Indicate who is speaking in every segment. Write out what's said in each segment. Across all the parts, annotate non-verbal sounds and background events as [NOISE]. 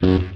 Speaker 1: Welcome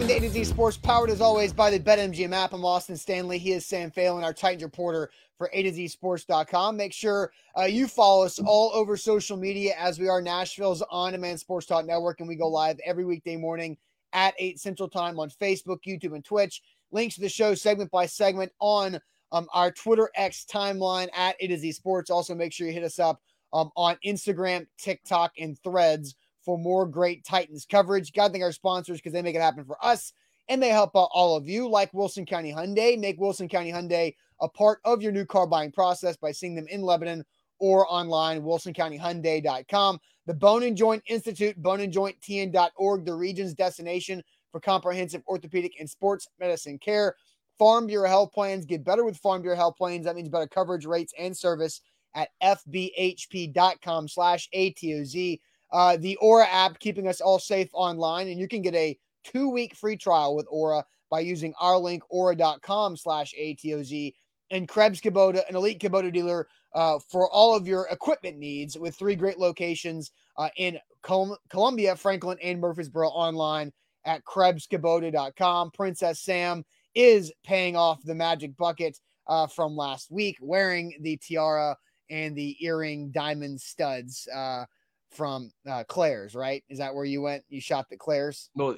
Speaker 1: to A to Z Sports, powered as always by the BetMGM app. I'm Austin Stanley. He is Sam Phelan, our Titans reporter for A to Z Sports.com. Make sure uh, you follow us all over social media as we are Nashville's on demand sports talk network, and we go live every weekday morning at 8 Central Time on Facebook, YouTube, and Twitch. Links to the show segment by segment on um, our Twitter X timeline at A to Z Sports. Also, make sure you hit us up um, on Instagram, TikTok, and threads for more great Titans coverage. To thank our sponsors because they make it happen for us and they help out all of you, like Wilson County Hyundai. Make Wilson County Hyundai a part of your new car buying process by seeing them in Lebanon or online, wilsoncountyhyundai.com. The Bone and Joint Institute, boneandjointtn.org, the region's destination for comprehensive orthopedic and sports medicine care. Farm Bureau Health Plans get better with Farm Bureau Health Plans. That means better coverage rates and service at fbhp.com slash ATOZ. Uh, the Aura app keeping us all safe online, and you can get a two week free trial with Aura by using our link aura.com slash ATOZ. And Krebs Kubota, an elite Kubota dealer uh, for all of your equipment needs with three great locations uh, in Col- Columbia, Franklin, and Murfreesboro online at KrebsKubota.com. Princess Sam is paying off the magic bucket uh, from last week, wearing the tiara and the earring diamond studs uh, from uh, Claire's, right? Is that where you went? You shopped at Claire's?
Speaker 2: Well,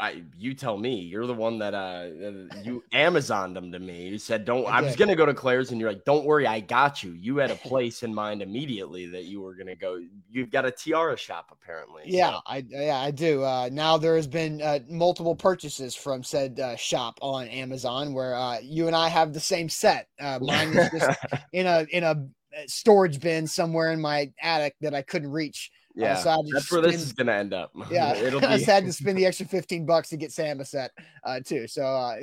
Speaker 2: I, you tell me. You're the one that uh you Amazoned them to me. You said don't. I, I was gonna go to Claire's, and you're like, "Don't worry, I got you." You had a [LAUGHS] place in mind immediately that you were gonna go. You've got a tiara shop, apparently.
Speaker 1: Yeah, so. I yeah I do. Uh, now there has been uh, multiple purchases from said uh, shop on Amazon, where uh, you and I have the same set. Uh, mine is just [LAUGHS] in a in a storage bin somewhere in my attic that I couldn't reach.
Speaker 2: Yeah, so that's where this is gonna end up. [LAUGHS]
Speaker 1: Yeah, it'll [LAUGHS] be... I to spend the extra fifteen bucks to get Sam a set uh, too. So uh,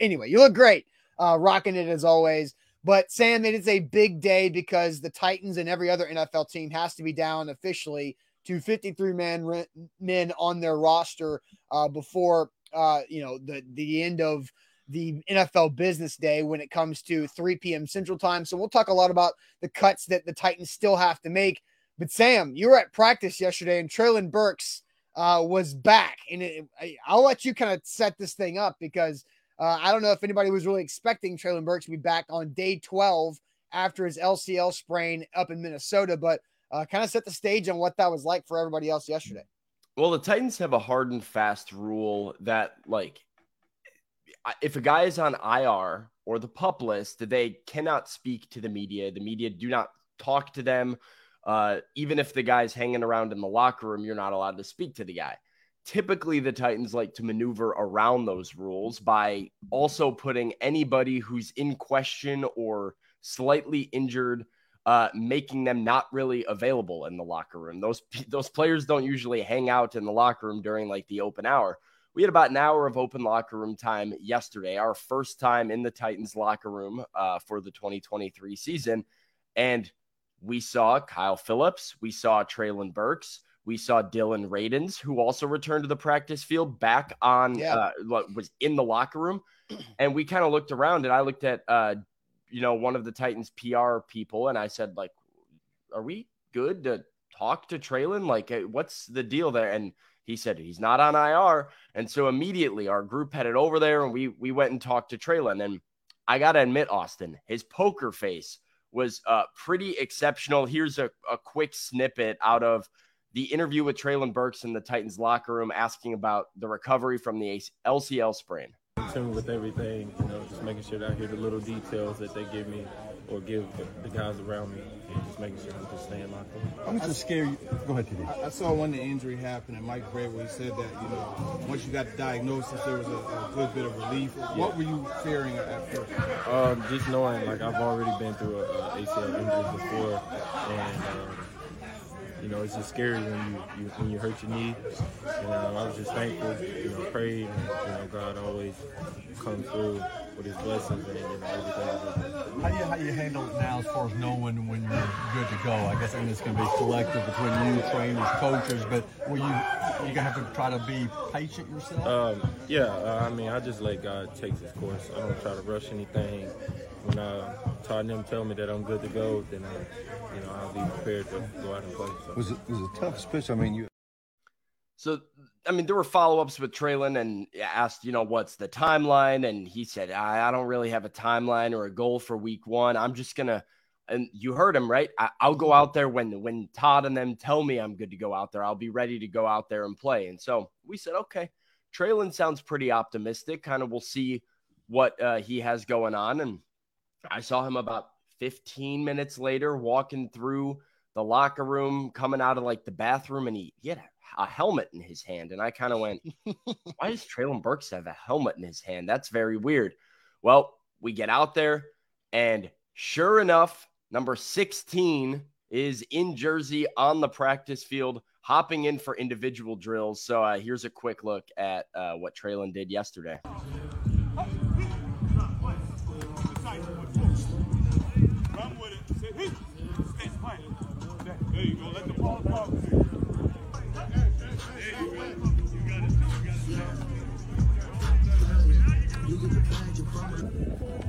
Speaker 1: anyway, you look great, uh, rocking it as always. But Sam, it is a big day because the Titans and every other NFL team has to be down officially to 53 man men on their roster uh, before uh, you know the the end of the NFL business day when it comes to 3 p.m. Central Time. So we'll talk a lot about the cuts that the Titans still have to make. But Sam, you were at practice yesterday, and Treylon Burks uh, was back, and it, I'll let you kind of set this thing up because uh, I don't know if anybody was really expecting Treylon Burks to be back on day 12 after his LCL sprain up in Minnesota, but uh, kind of set the stage on what that was like for everybody else yesterday.
Speaker 2: Well, the Titans have a hard and fast rule that, like, if a guy is on IR or the pup list, they cannot speak to the media. The media do not talk to them uh, even if the guy's hanging around in the locker room, you're not allowed to speak to the guy. Typically, the Titans like to maneuver around those rules by also putting anybody who's in question or slightly injured, uh, making them not really available in the locker room. Those [LAUGHS] those players don't usually hang out in the locker room during like the open hour. We had about an hour of open locker room time yesterday, our first time in the Titans locker room uh, for the 2023 season, and we saw Kyle Phillips, we saw Treylon Burks, we saw Dillon Radunz, who also returned to the practice field back on yeah. uh, was in the locker room, [CLEARS THROAT] and we kind of looked around, and I looked at uh, you know one of the Titans PR people, and I said like, "Are we good to talk to Treylon? Like, what's the deal there?" And he said he's not on IR, and so immediately our group headed over there, and we we went and talked to Treylon, and I gotta admit, Austin, his poker face was uh, pretty exceptional. Here's a, a quick snippet out of the interview with Treylon Burks in the Titans locker room asking about the recovery from the LCL sprain.
Speaker 3: In tune with everything, you know, just making sure that I hear the little details that they give me or give the guys around me. And just making sure I'm just staying locked in.
Speaker 4: I'm just scared. Go ahead, TD.
Speaker 5: I, I saw when the injury happened, and Mike Vrabel, he said that you know once you got the diagnosis, there was a, a good bit of relief. Yeah. What were you fearing at first?
Speaker 3: Um, just knowing like I've already been through a, a ACL injury before, and um, you know it's just scary when you, you when you hurt your knee. And um, I was just thankful, you know, prayed, and you know God always comes through with His blessings and you know everything.
Speaker 4: How do you how do you handle it now as far as knowing when you're good to go? I guess I mean it's going to be collective between you, trainers, coaches, but will you you gonna have to try to be patient yourself?
Speaker 3: Um, yeah, uh, I mean I just let God take His course. I don't try to rush anything. When uh, Todd and them tell me that I'm good to go, then I, you know I'll be prepared to go out and play. So.
Speaker 4: Was it was a tough speech? I mean you.
Speaker 2: So, I mean, there were follow ups with Treylon and asked, you know, what's the timeline? And he said, I, I, don't really have a timeline or a goal for week one. I'm just going to, and you heard him, right? I, will go out there when, when Todd and them tell me I'm good to go out there. I'll be ready to go out there and play. And so we said, okay, Treylon sounds pretty optimistic. Kind of we'll see what uh, he has going on. And I saw him about 15 minutes later walking through the locker room, coming out of like the bathroom, and he, he had a helmet in his hand. And I kind of went, why does [LAUGHS] Treylon Burks have a helmet in his hand? That's very weird. Well, we get out there, and sure enough, number 16 is in Jersey on the practice field, hopping in for individual drills. So uh, here's a quick look at uh, what Treylon did yesterday. There you go. Let the ball talk you.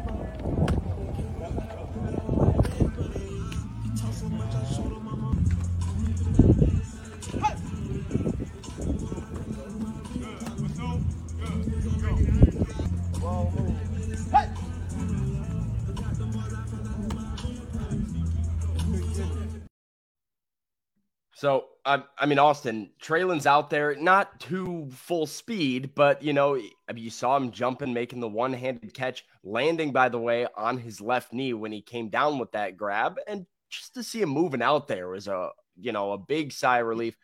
Speaker 2: So I, I mean, Austin Treylon's out there, not too full speed, but you know, you saw him jumping, making the one-handed catch, landing by the way on his left knee when he came down with that grab, and just to see him moving out there was a you know a big sigh of relief.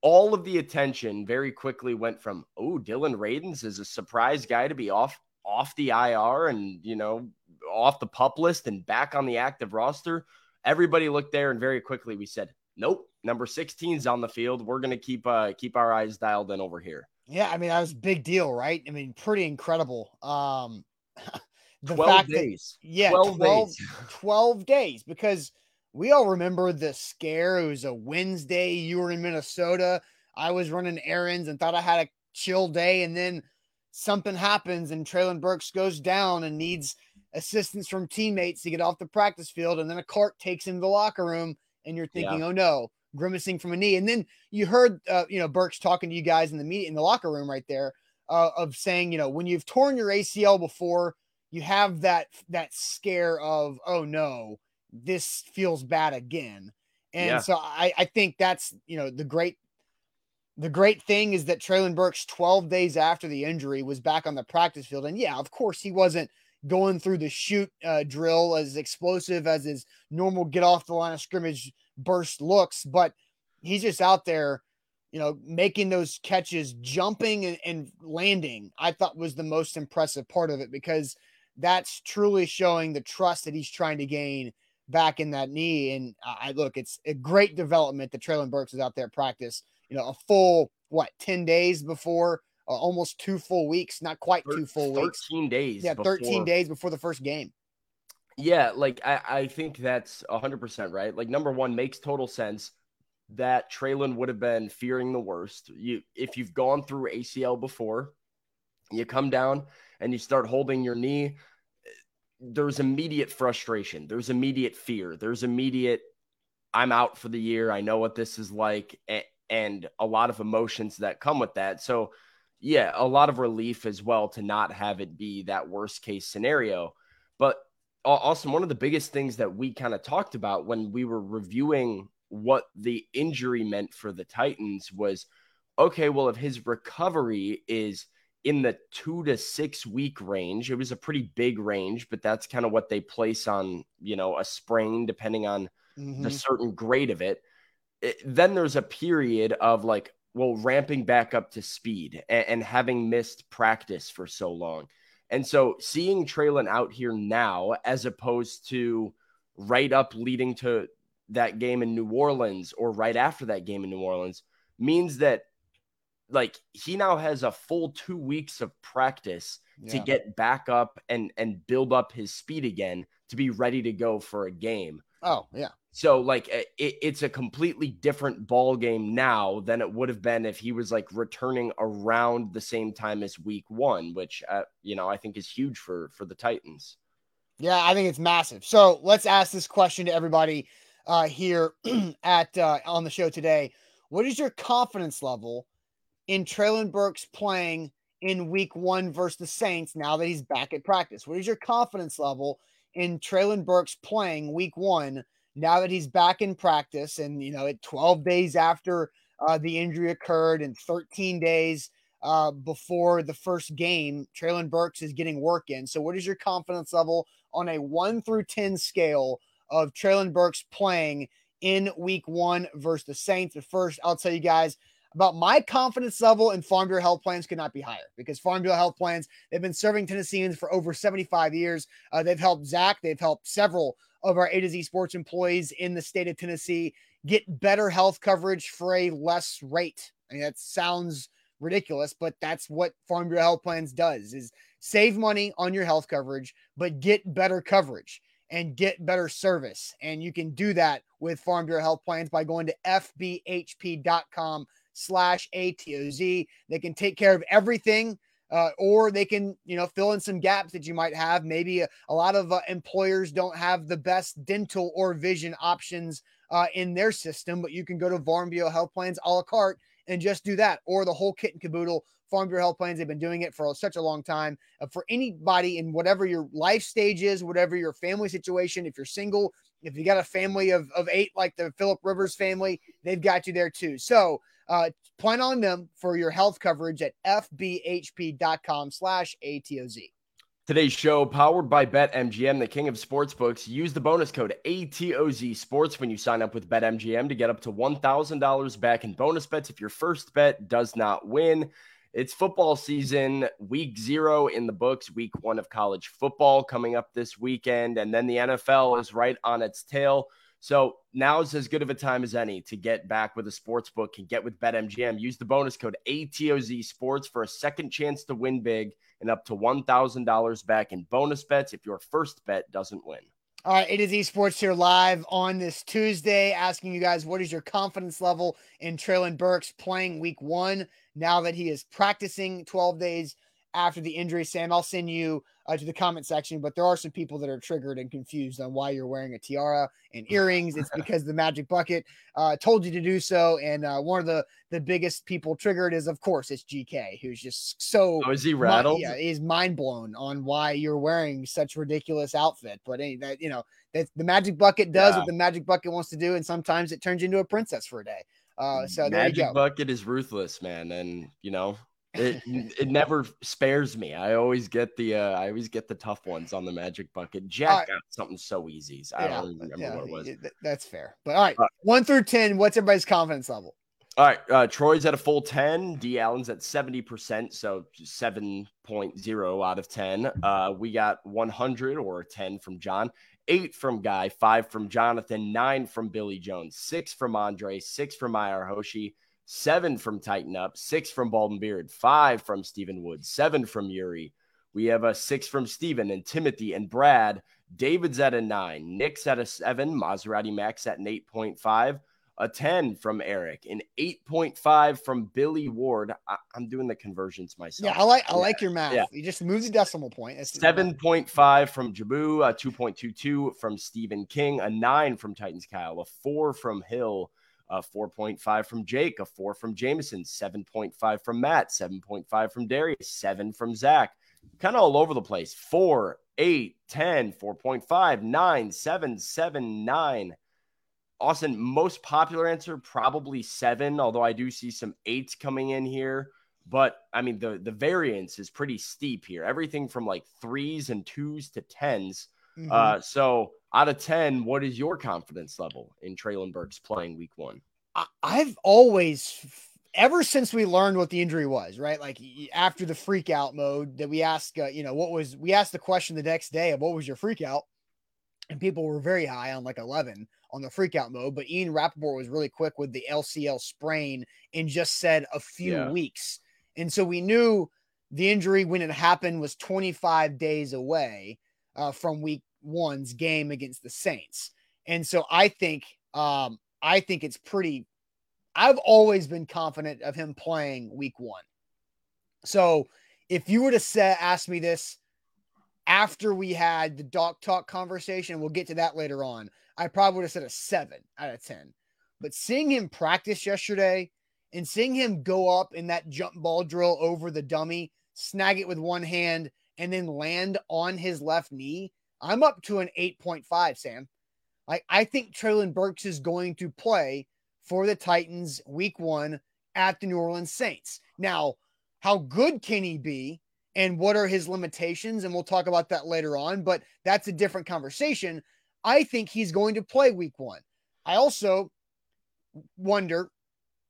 Speaker 2: All of the attention very quickly went from oh Dillon Radunz is a surprise guy to be off off the IR and you know off the pup list and back on the active roster. Everybody looked there, and very quickly we said nope, number 16's on the field. We're going to keep uh keep our eyes dialed in over here.
Speaker 1: Yeah, I mean that was a big deal, right? I mean, pretty incredible. Um [LAUGHS]
Speaker 2: the 12 fact days.
Speaker 1: That, yeah, 12, 12, days. 12 days because we all remember the scare. It was a Wednesday. You were in Minnesota. I was running errands and thought I had a chill day, and then something happens, and Treylon Burks goes down and needs assistance from teammates to get off the practice field, and then a cart takes him to the locker room and you're thinking, yeah. oh no, grimacing from a knee. And then you heard, uh, you know, Burks talking to you guys in the media in the locker room right there uh, of saying, you know, when you've torn your ACL before, you have that that scare of, oh no, this feels bad again. And yeah. so I, I think that's you know the great the great thing is that Treylon Burks 12 days after the injury was back on the practice field. And yeah, of course he wasn't going through the shoot uh, drill as explosive as his normal get off the line of scrimmage burst looks, but he's just out there, you know, making those catches, jumping and, and landing. I thought was the most impressive part of it because that's truly showing the trust that he's trying to gain back in that knee. And I look, it's a great development that Treylon Burks is out there practice. You know, a full what 10 days before uh, almost two full weeks, not quite two full 13
Speaker 2: weeks. 13 days.
Speaker 1: Yeah, 13 before. days before the first game.
Speaker 2: Yeah, like I, I think that's 100% right. Like, number one, makes total sense that Treylon would have been fearing the worst. You, if you've gone through ACL before, you come down and you start holding your knee. There's immediate frustration. There's immediate fear. There's immediate, I'm out for the year. I know what this is like, and a lot of emotions that come with that. So yeah, a lot of relief as well to not have it be that worst case scenario. But Austin, one of the biggest things that we kind of talked about when we were reviewing what the injury meant for the Titans was okay, well, if his recovery is in the two to six week range, it was a pretty big range, but that's kind of what they place on, you know, a sprain, depending on mm-hmm. the certain grade of it, it, then there's a period of like, well, ramping back up to speed and, and having missed practice for so long. And so seeing Treylon out here now, as opposed to right up leading to that game in New Orleans or right after that game in New Orleans, means that like he now has a full two weeks of practice yeah. to get back up and and build up his speed again to be ready to go for a game.
Speaker 1: Oh yeah.
Speaker 2: So like it, it's a completely different ball game now than it would have been if he was like returning around the same time as week one, which uh, you know I think is huge for for the Titans.
Speaker 1: Yeah, I think it's massive. So let's ask this question to everybody uh, here [CLEARS THROAT] at uh, on the show today. What is your confidence level in Treylon Burks playing in week one versus the Saints now that he's back at practice? What is your confidence level in Treylon Burks playing week one now that he's back in practice and, you know, at 12 days after uh, the injury occurred and 13 days uh, before the first game, Treylon Burks is getting work in. So, what is your confidence level on a one through 10 scale of Treylon Burks playing in week one versus the Saints? But first, I'll tell you guys about my confidence level in Farm Bureau Health Plans could not be higher because Farm Bureau Health Plans, they've been serving Tennesseans for over 75 years. Uh, they've helped Zach, they've helped several of our A to Z sports employees in the state of Tennessee get better health coverage for a less rate. I mean, that sounds ridiculous, but that's what Farm Bureau Health Plans does is save money on your health coverage, but get better coverage and get better service. And you can do that with Farm Bureau Health Plans by going to fbhp.com slash ATOZ. They can take care of everything. Uh, or they can, you know, fill in some gaps that you might have. Maybe a, a lot of uh, employers don't have the best dental or vision options uh, in their system, but you can go to Bureau Health Plans a la carte and just do that, or the whole kit and caboodle. Farm Bureau Health Plans, they've been doing it for such a long time. Uh, for anybody in whatever your life stage is, whatever your family situation, if you're single, if you got a family of, of eight like the Philip Rivers family, they've got you there too. So uh, plan on them for your health coverage at fbhp.com slash ATOZ.
Speaker 2: Today's show powered by BetMGM, the king of sportsbooks. Use the bonus code ATOZ Sports when you sign up with BetMGM to get up to $1,000 back in bonus bets if your first bet does not win. It's football season, week zero in the books, week one of college football coming up this weekend, and then the NFL is right on its tail. So now is as good of a time as any to get back with a sports book and get with BetMGM. Use the bonus code ATOZ Sports for a second chance to win big and up to $1,000 back in bonus bets if your first bet doesn't win.
Speaker 1: All right, it is esports here live on this Tuesday, asking you guys what is your confidence level in Treylon Burks playing week one now that he is practicing 12 days after the injury. Sam, I'll send you uh, to the comment section, but there are some people that are triggered and confused on why you're wearing a tiara and [LAUGHS] earrings. It's because the Magic Bucket uh, told you to do so. And uh, one of the the biggest people triggered is, of course, it's GK, who's just so.
Speaker 2: Oh, is he rattled?
Speaker 1: yeah, he's mind blown on why you're wearing such ridiculous outfit. But any, that you know that the Magic Bucket does yeah. what the Magic Bucket wants to do, and sometimes it turns you into a princess for a day. Uh, so
Speaker 2: Magic Bucket is ruthless, man, and you know it it never spares me. I always get the uh, I always get the tough ones on the magic bucket. Jack uh, got something so easy. I yeah, don't remember yeah, what it was.
Speaker 1: That's fair. But all right, uh, one through ten, what's everybody's confidence level?
Speaker 2: All right, uh, Troy's at a full 10. D Allen's at 70%, so 7.0 out of 10. Uh, we got 100 or 10 from John, 8 from Guy, 5 from Jonathan, 9 from Billy Jones, 6 from Andre, 6 from Meyer Hoshi, seven from Tighten Up, six from Baldwin Beard, five from Stephen Woods, seven from Yuri. We have a six from Stephen and Timothy and Brad. David's at a nine, Nick's at a seven, Maserati Max at an 8.5, a 10 from Eric, an 8.5 from Billy Ward. I, am doing the conversions myself.
Speaker 1: Yeah, I like I yeah. like your math. Yeah. You just move the decimal point.
Speaker 2: 7.5 from Jabu, a 2.22 from Stephen King, a nine from Titans Kyle, a four from Hill, a 4.5 from Jake, a 4 from Jameson, 7.5 from Matt, 7.5 from Darius, 7 from Zach. Kind of all over the place. 4, 8, 10, 4.5, 9, 7, 7, 9. Austin, most popular answer, probably 7, although I do see some 8s coming in here. But I mean, the, the variance is pretty steep here. Everything from like threes and twos to 10s. Mm-hmm. Uh, so out of 10, what is your confidence level in Treylon Burks playing week one?
Speaker 1: I've always, ever since we learned what the injury was, right? Like after the freak out mode that we asked, uh, you know, what was, we asked the question the next day of what was your freak out? And people were very high on like 11 on the freak out mode. But Ian Rapoport was really quick with the LCL sprain and just said a few yeah. weeks. And so we knew the injury when it happened was 25 days away uh, from week one's game against the Saints. And so I think um, I think it's pretty I've always been confident of him playing week one. So if you were to say ask me this after we had the doc talk conversation, we'll get to that later on. I probably would have said a seven out of 10. But seeing him practice yesterday and seeing him go up in that jump ball drill over the dummy, snag it with one hand, and then land on his left knee I'm up to an 8.5, Sam. Like I think Treylon Burks is going to play for the Titans week one at the New Orleans Saints. Now, how good can he be? And what are his limitations? And we'll talk about that later on, but that's a different conversation. I think he's going to play week one. I also wonder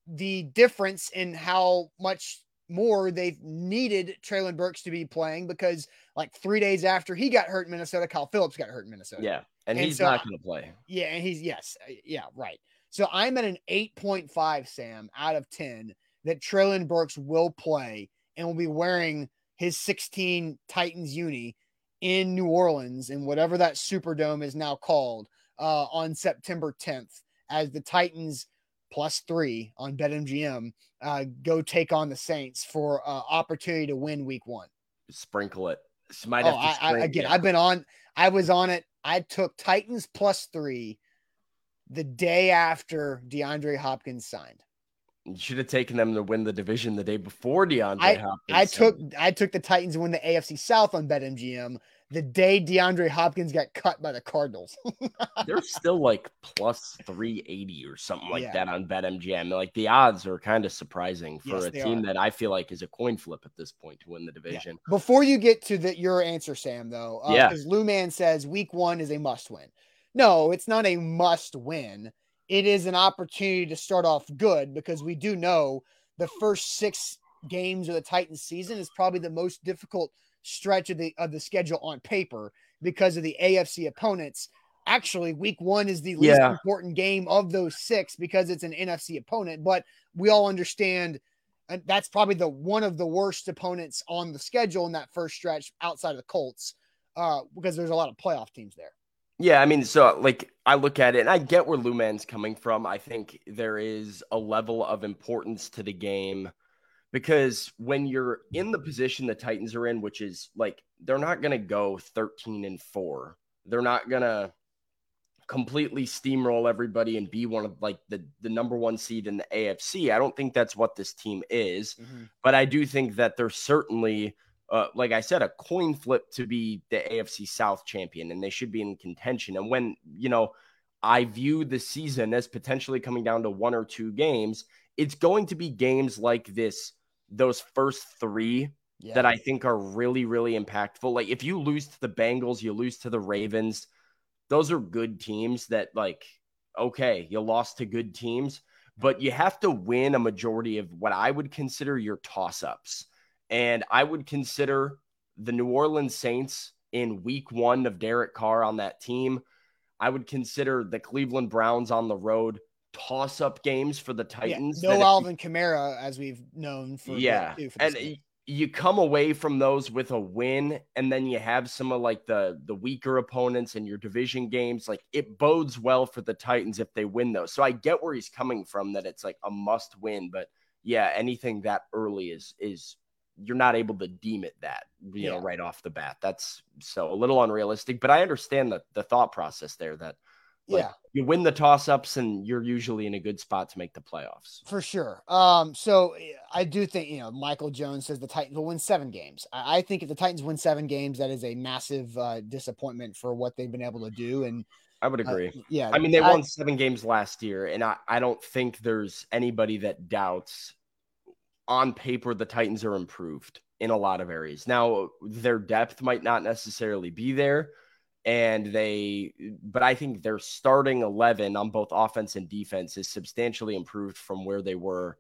Speaker 1: the difference in how much more they've needed Treylon Burks to be playing because like three days after he got hurt in Minnesota, Kyle Phillips got hurt in Minnesota.
Speaker 2: Yeah. And, and he's so, not going to play.
Speaker 1: Yeah. And he's, yes. Uh, yeah. Right. So I'm at an 8.5, Sam, out of 10 that Treylon Burks will play and will be wearing his 16 Titans uni in New Orleans in whatever that Superdome is now called uh, on September 10th as the Titans plus three on BetMGM uh, go take on the Saints for uh, opportunity to win Week One.
Speaker 2: Sprinkle it. might have oh,
Speaker 1: I, I, again. I've been on. I was on it. I took Titans plus three the day after DeAndre Hopkins signed.
Speaker 2: You should have taken them to win the division the day before DeAndre
Speaker 1: I,
Speaker 2: Hopkins.
Speaker 1: I took I took the Titans to win the AFC South on BetMGM the day DeAndre Hopkins got cut by the Cardinals. [LAUGHS]
Speaker 2: They're still like plus 380 or something like yeah. that on BetMGM. Like the odds are kind of surprising for yes, a team are. that I feel like is a coin flip at this point to win the division.
Speaker 1: Yeah. Before you get to the, your answer, Sam, though, uh,
Speaker 2: yeah.
Speaker 1: because Lou Man says week one is a must win. No, it's not a must win. It is an opportunity to start off good because we do know the first six games of the Titans season is probably the most difficult – stretch of the of the schedule on paper because of the AFC opponents. Actually, week one is the least yeah. important game of those six because it's an NFC opponent. But we all understand and that's probably the one of the worst opponents on the schedule in that first stretch outside of the Colts, uh, because there's a lot of playoff teams there.
Speaker 2: Yeah, I mean, so like I look at it and I get where Luman's coming from. I think there is a level of importance to the game because when you're in the position the Titans are in, which is like they're not going to go 13 and 4. They're not going to completely steamroll everybody and be one of like the the number 1 seed in the AFC. I don't think that's what this team is, mm-hmm. but I do think that they're certainly uh, like I said, a coin flip to be the AFC South champion, and they should be in contention. And when you know, I view the season as potentially coming down to one or two games, it's going to be games like this those first three yeah. that I think are really, really impactful. Like if you lose to the Bengals, you lose to the Ravens, those are good teams that, like, okay, you lost to good teams, but you have to win a majority of what I would consider your toss ups. And I would consider the New Orleans Saints in week one of Derek Carr on that team. I would consider the Cleveland Browns on the road toss up games for the Titans.
Speaker 1: Yeah, no Alvin you, Kamara, as we've known for
Speaker 2: yeah, for and game. you come away from those with a win, and then you have some of like the the weaker opponents in your division games. Like it bodes well for the Titans if they win those. So I get where he's coming from that it's like a must win, but yeah, anything that early is is you're not able to deem it that you yeah. know right off the bat. That's so a little unrealistic, but I understand the the thought process there that like, yeah. You win the toss ups and you're usually in a good spot to make the playoffs.
Speaker 1: For sure. Um, so eh, I do think, you know, Michael Jones says the Titans will win seven games. I, I think if the Titans win seven games, that is a massive uh, disappointment for what they've been able to do. And
Speaker 2: I would agree.
Speaker 1: Uh, yeah.
Speaker 2: I mean, they won seven games last year, and I, I don't think there's anybody that doubts on paper the Titans are improved in a lot of areas. Now, their depth might not necessarily be there and they but I think their starting 11 on both offense and defense is substantially improved from where they were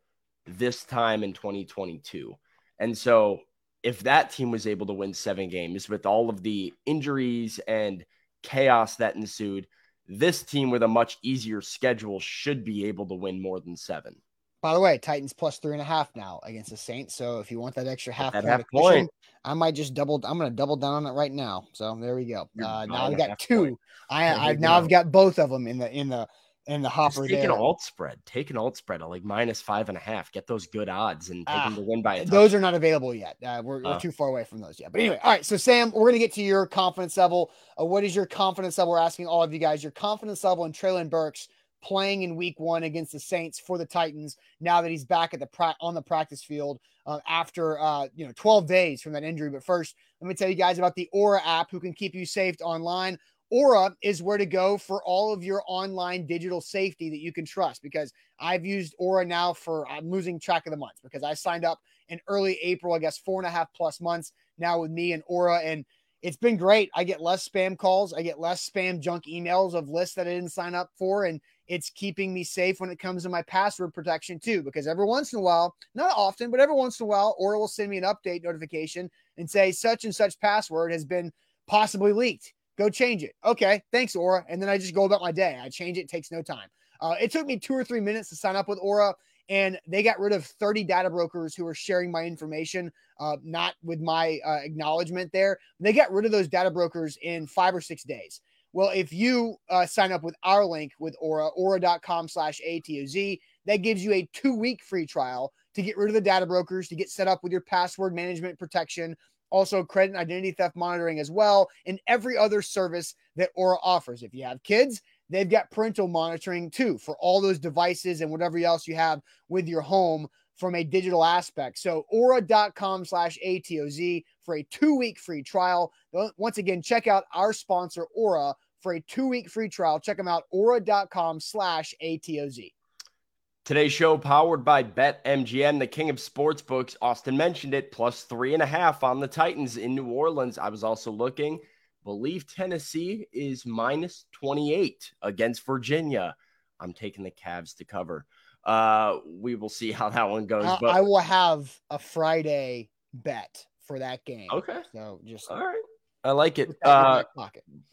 Speaker 2: this time in 2022. And so if that team was able to win 7 games with all of the injuries and chaos that ensued, this team with a much easier schedule should be able to win more than 7.
Speaker 1: By the way, Titans plus three and a half now against the Saints. So if you want that extra half,
Speaker 2: that half point,
Speaker 1: I might just double. I'm going to double down on it right now. So there we go. Uh, now I've got two. Point. I, I've now I've got both of them in the in the in the hopper.
Speaker 2: Just take there. an alt spread. Take an alt spread of like minus five and a half. Get those good odds and take them to win by.
Speaker 1: those are not available yet. Uh, we're, we're, too far away from those yet. But anyway, all right. So Sam, we're gonna get to your confidence level. Uh, what is your confidence level? We're asking all of you guys your confidence level in Treylon Burks playing in week one against the Saints for the Titans now that he's back at the pra- on the practice field uh, after uh, you know 12 days from that injury. But first, let me tell you guys about the Aura app who can keep you safe online. Aura is where to go for all of your online digital safety that you can trust because I've used Aura now for I'm losing track of the months because I signed up in early April, I guess four and a half plus months now with me and Aura and it's been great. I get less spam calls. I get less spam junk emails of lists that I didn't sign up for. And it's keeping me safe when it comes to my password protection too, because every once in a while, not often, but every once in a while, Aura will send me an update notification and say such and such password has been possibly leaked. Go change it. Okay, thanks, Aura. And then I just go about my day. I change it, it takes no time. Uh, it took me two or three minutes to sign up with Aura, and they got rid of 30 data brokers who were sharing my information, uh, not with my uh, acknowledgement there. They got rid of those data brokers in five or six days. Well, if you uh, sign up with our link with Aura, aura.com slash ATOZ, that gives you a two week free trial to get rid of the data brokers, to get set up with your password management protection, also credit and identity theft monitoring as well, and every other service that Aura offers. If you have kids, they've got parental monitoring too for all those devices and whatever else you have with your home from a digital aspect. So aura.com slash ATOZ for a two week free trial. Once again, check out our sponsor, Aura, for a two week free trial. Check them out, aura.com slash ATOZ.
Speaker 2: Today's show powered by BetMGM, the king of sportsbooks. Austin mentioned it, plus three and a half on the Titans in New Orleans. I was also looking. Believe Tennessee is minus 28 against Virginia. I'm taking the Cavs to cover. Uh, we will see how that one goes.
Speaker 1: But I will have a Friday bet for that game.
Speaker 2: Okay.
Speaker 1: So just
Speaker 2: all right. I like it. Uh,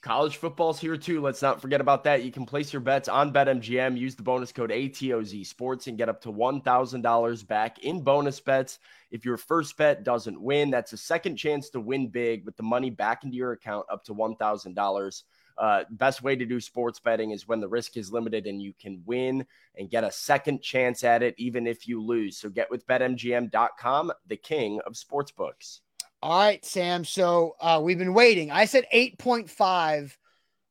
Speaker 2: college football's here too. Let's not forget about that. You can place your bets on BetMGM. Use the bonus code ATOZ Sports and get up to $1,000 back in bonus bets. If your first bet doesn't win, that's a second chance to win big with the money back into your account up to $1,000. Uh, best way to do sports betting is when the risk is limited and you can win and get a second chance at it, even if you lose. So get with betmgm.com, the king of sportsbooks.
Speaker 1: All right, Sam. So uh, we've been waiting. I said 8.5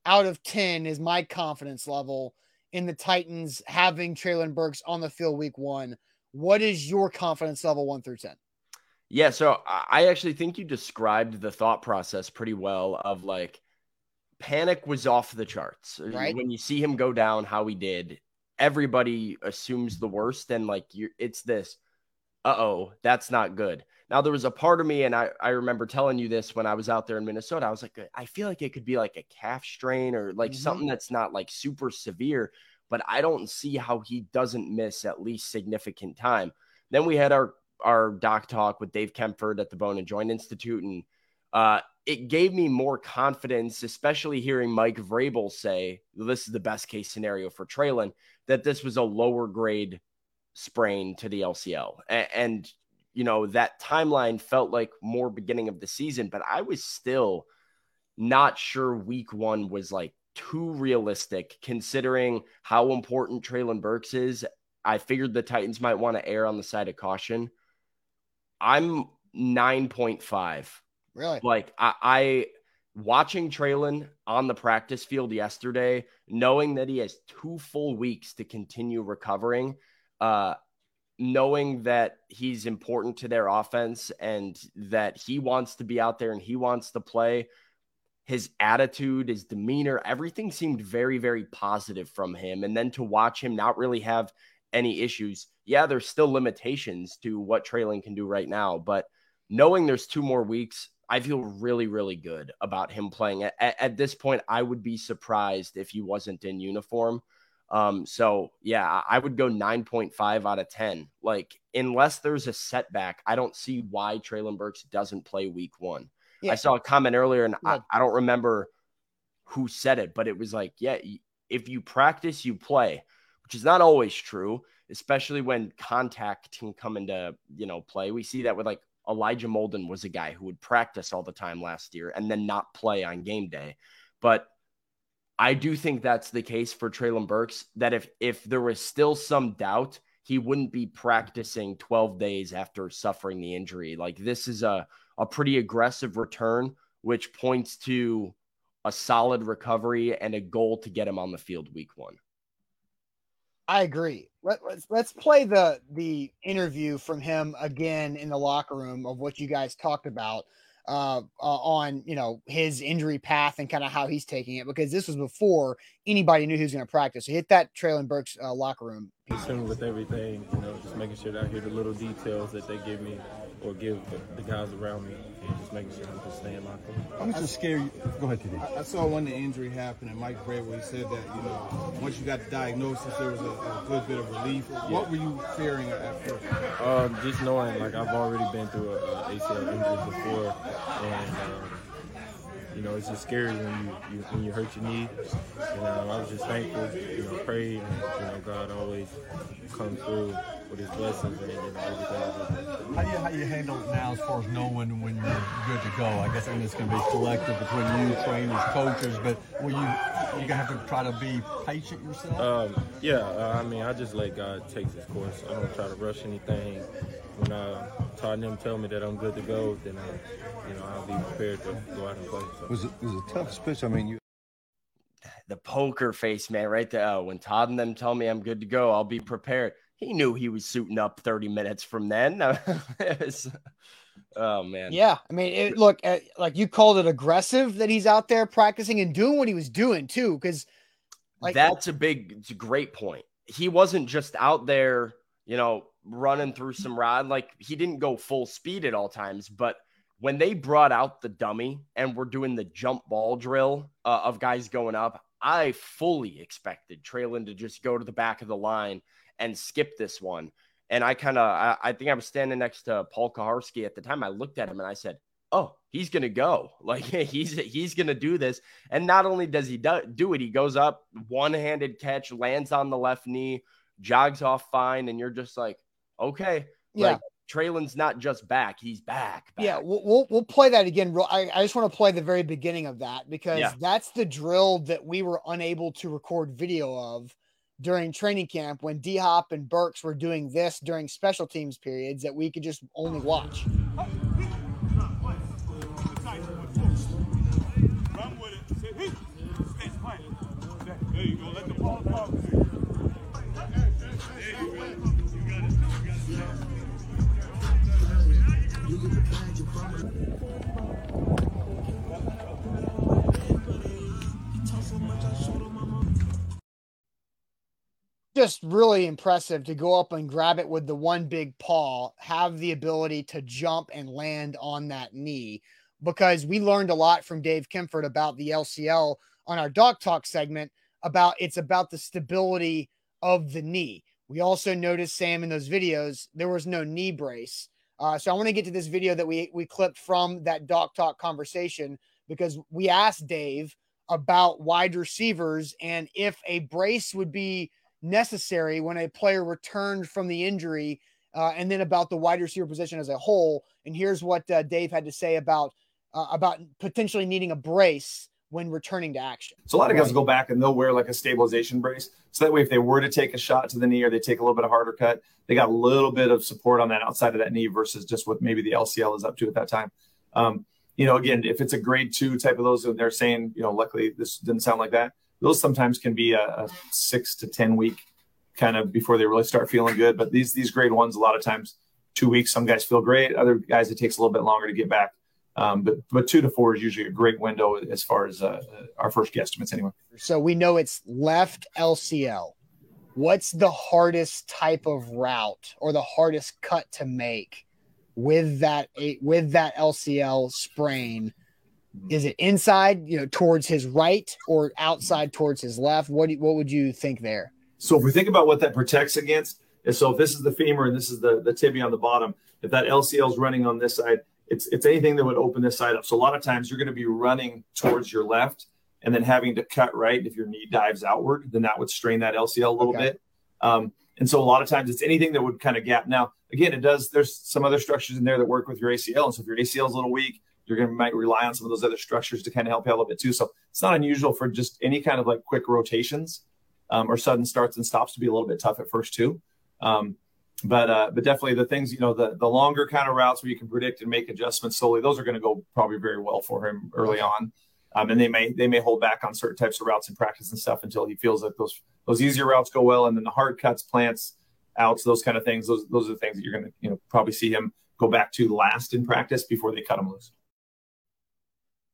Speaker 1: out of 10 is my confidence level in the Titans having Treylon Burks on the field week one. What is your confidence level one through 10?
Speaker 2: Yeah, so I actually think you described the thought process pretty well of like panic was off the charts.
Speaker 1: Right.
Speaker 2: When you see him go down how he did, everybody assumes the worst and like you it's this, uh-oh, that's not good. Now there was a part of me, and I, I remember telling you this when I was out there in Minnesota. I was like, I feel like it could be like a calf strain or like mm-hmm. something that's not like super severe, but I don't see how he doesn't miss at least significant time. Then we had our our doc talk with Dave Kempford at the Bone and Joint Institute, and uh, it gave me more confidence, especially hearing Mike Vrabel say this is the best case scenario for Treylon, that this was a lower grade sprain to the LCL. And, and, you know, that timeline felt like more beginning of the season, but I was still not sure week one was like too realistic considering how important Treylon Burks is. I figured the Titans might want to err on the side of caution. I'm 9.5
Speaker 1: Really?
Speaker 2: Like I, I watching Treylon on the practice field yesterday, knowing that he has two full weeks to continue recovering, uh, knowing that he's important to their offense and that he wants to be out there and he wants to play. His attitude, his demeanor, everything seemed very, very positive from him. And then to watch him not really have any issues. Yeah, there's still limitations to what Treylon can do right now, but knowing there's two more weeks, I feel really, really good about him playing. At, at, this point, I would be surprised if he wasn't in uniform. Um, so yeah, I would go 9.5 out of 10. Like, unless there's a setback, I don't see why Treylon Burks doesn't play week one. Yeah. I saw a comment earlier, and I, I don't remember who said it, but it was like, yeah, if you practice, you play, which is not always true, especially when contact can come into you know play. We see that with like Elijah Molden was a guy who would practice all the time last year and then not play on game day. But I do think that's the case for Treylon Burks. That if if there was still some doubt, he wouldn't be practicing 12 days after suffering the injury. Like this is a a pretty aggressive return, which points to a solid recovery and a goal to get him on the field week one.
Speaker 1: I agree. Let, us let's play the the interview from him again in the locker room of what you guys talked about uh, uh, on you know his injury path and kind of how he's taking it because this was before anybody knew he was going to practice. So hit that Treylon Burks uh, locker room.
Speaker 3: Concerned with everything, you know, just making sure that I hear the little details that they give me or give the guys around me, and just making sure I'm just staying locked in.
Speaker 4: I'm just scared. You go ahead, TD.
Speaker 5: I, I saw when the injury happened, and Mike Vrabel said that you know once you got the diagnosis, there was a, a good bit of relief. Yeah. What were you fearing at first?
Speaker 3: Um, just knowing like I've already been through a, a ACL injury before, and. Um, you know, it's just scary when you, you when you hurt your knee. You um, know, I was just thankful, you know, prayed, and you know, God always comes through with His blessings and, and everything.
Speaker 4: How do you how you handle it now as far as knowing when you're good to go? I guess and it's going to be collective between you, trainers, coaches, but will you you gonna have to try to be patient yourself?
Speaker 3: Um, yeah, uh, I mean, I just let God take His course. I don't try to rush anything. When uh, Todd and them tell me that I'm good to go, then I, you know, I'll be prepared to go out and play. So.
Speaker 6: Was it was a tough switch? I mean, you
Speaker 2: the poker face man right there. Oh, when Todd and them tell me I'm good to go, I'll be prepared. He knew he was suiting up 30 minutes from then. [LAUGHS] was, oh man.
Speaker 1: Yeah, I mean, it, look, uh, like you called it aggressive that he's out there practicing and doing what he was doing too, because
Speaker 2: like that's a big, it's a great point. He wasn't just out there, you know, running through some rod. Like he didn't go full speed at all times, but when they brought out the dummy and we're doing the jump ball drill uh, of guys going up, I fully expected Treylon to just go to the back of the line and skip this one. And I kind of, I, I, think I was standing next to Paul Kuharsky at the time. I looked at him and I said, "Oh, he's gonna go. [LAUGHS] Like he's he's gonna do this." And not only does he do, do it, he goes up, one-handed catch, lands on the left knee, jogs off fine, and you're just like, "Okay, yeah." Like, Treylon's not just back; he's back. back.
Speaker 1: Yeah, we'll, we'll, we'll play that again. I, I just want to play the very beginning of that because yeah. that's the drill that we were unable to record video of during training camp when D Hop and Burks were doing this during special teams periods that we could just only watch. Just really impressive to go up and grab it with the one big paw, have the ability to jump and land on that knee. Because we learned a lot from Dave Kemford about the LCL on our Doc Talk segment about it's about the stability of the knee. We also noticed Sam in those videos there was no knee brace. Uh, so I want to get to this video that we we clipped from that Doc Talk conversation because we asked Dave about wide receivers and if a brace would be necessary when a player returned from the injury, uh, and then about the wide receiver position as a whole. And here's what uh, Dave had to say about uh, about potentially needing a brace when returning to action.
Speaker 7: So a lot of guys go back and they'll wear like a stabilization brace. So that way, if they were to take a shot to the knee or they take a little bit of harder cut, they got a little bit of support on that outside of that knee versus just what maybe the LCL is up to at that time. Um, you know, again, if it's a grade two type of those, they're saying, you know, luckily this didn't sound like that those sometimes can be a, a six to ten week kind of before they really start feeling good. But these these grade ones, a lot of times two weeks. Some guys feel great. Other guys, it takes a little bit longer to get back. Um, but but two to four is usually a great window as far as uh, our first guesstimates anyway.
Speaker 1: So we know it's left LCL. What's the hardest type of route or the hardest cut to make with that with that LCL sprain? Is it inside, you know, towards his right or outside towards his left? What what would you think there?
Speaker 7: So if we think about what that protects against, so if this is the femur and this is the the tibia on the bottom, if that LCL is running on this side, it's it's anything that would open this side up. So a lot of times you're going to be running towards your left and then having to cut right. If your knee dives outward, then that would strain that LCL a little okay. bit. Um, and so a lot of times it's anything that would kind of gap. Now, again, it does. There's some other structures in there that work with your ACL, and so if your ACL is a little weak, you're going to might rely on some of those other structures to kind of help you out a little bit too. So it's not unusual for just any kind of like quick rotations um, or sudden starts and stops to be a little bit tough at first too. Um, but uh, but definitely the things you know the the longer kind of routes where you can predict and make adjustments slowly, those are going to go probably very well for him early on. Um, and they may they may hold back on certain types of routes in practice and stuff until he feels that those those easier routes go well, and then the hard cuts, plants, outs, those kind of things. Those those are the things that you're going to you know probably see him go back to last in practice before they cut him loose.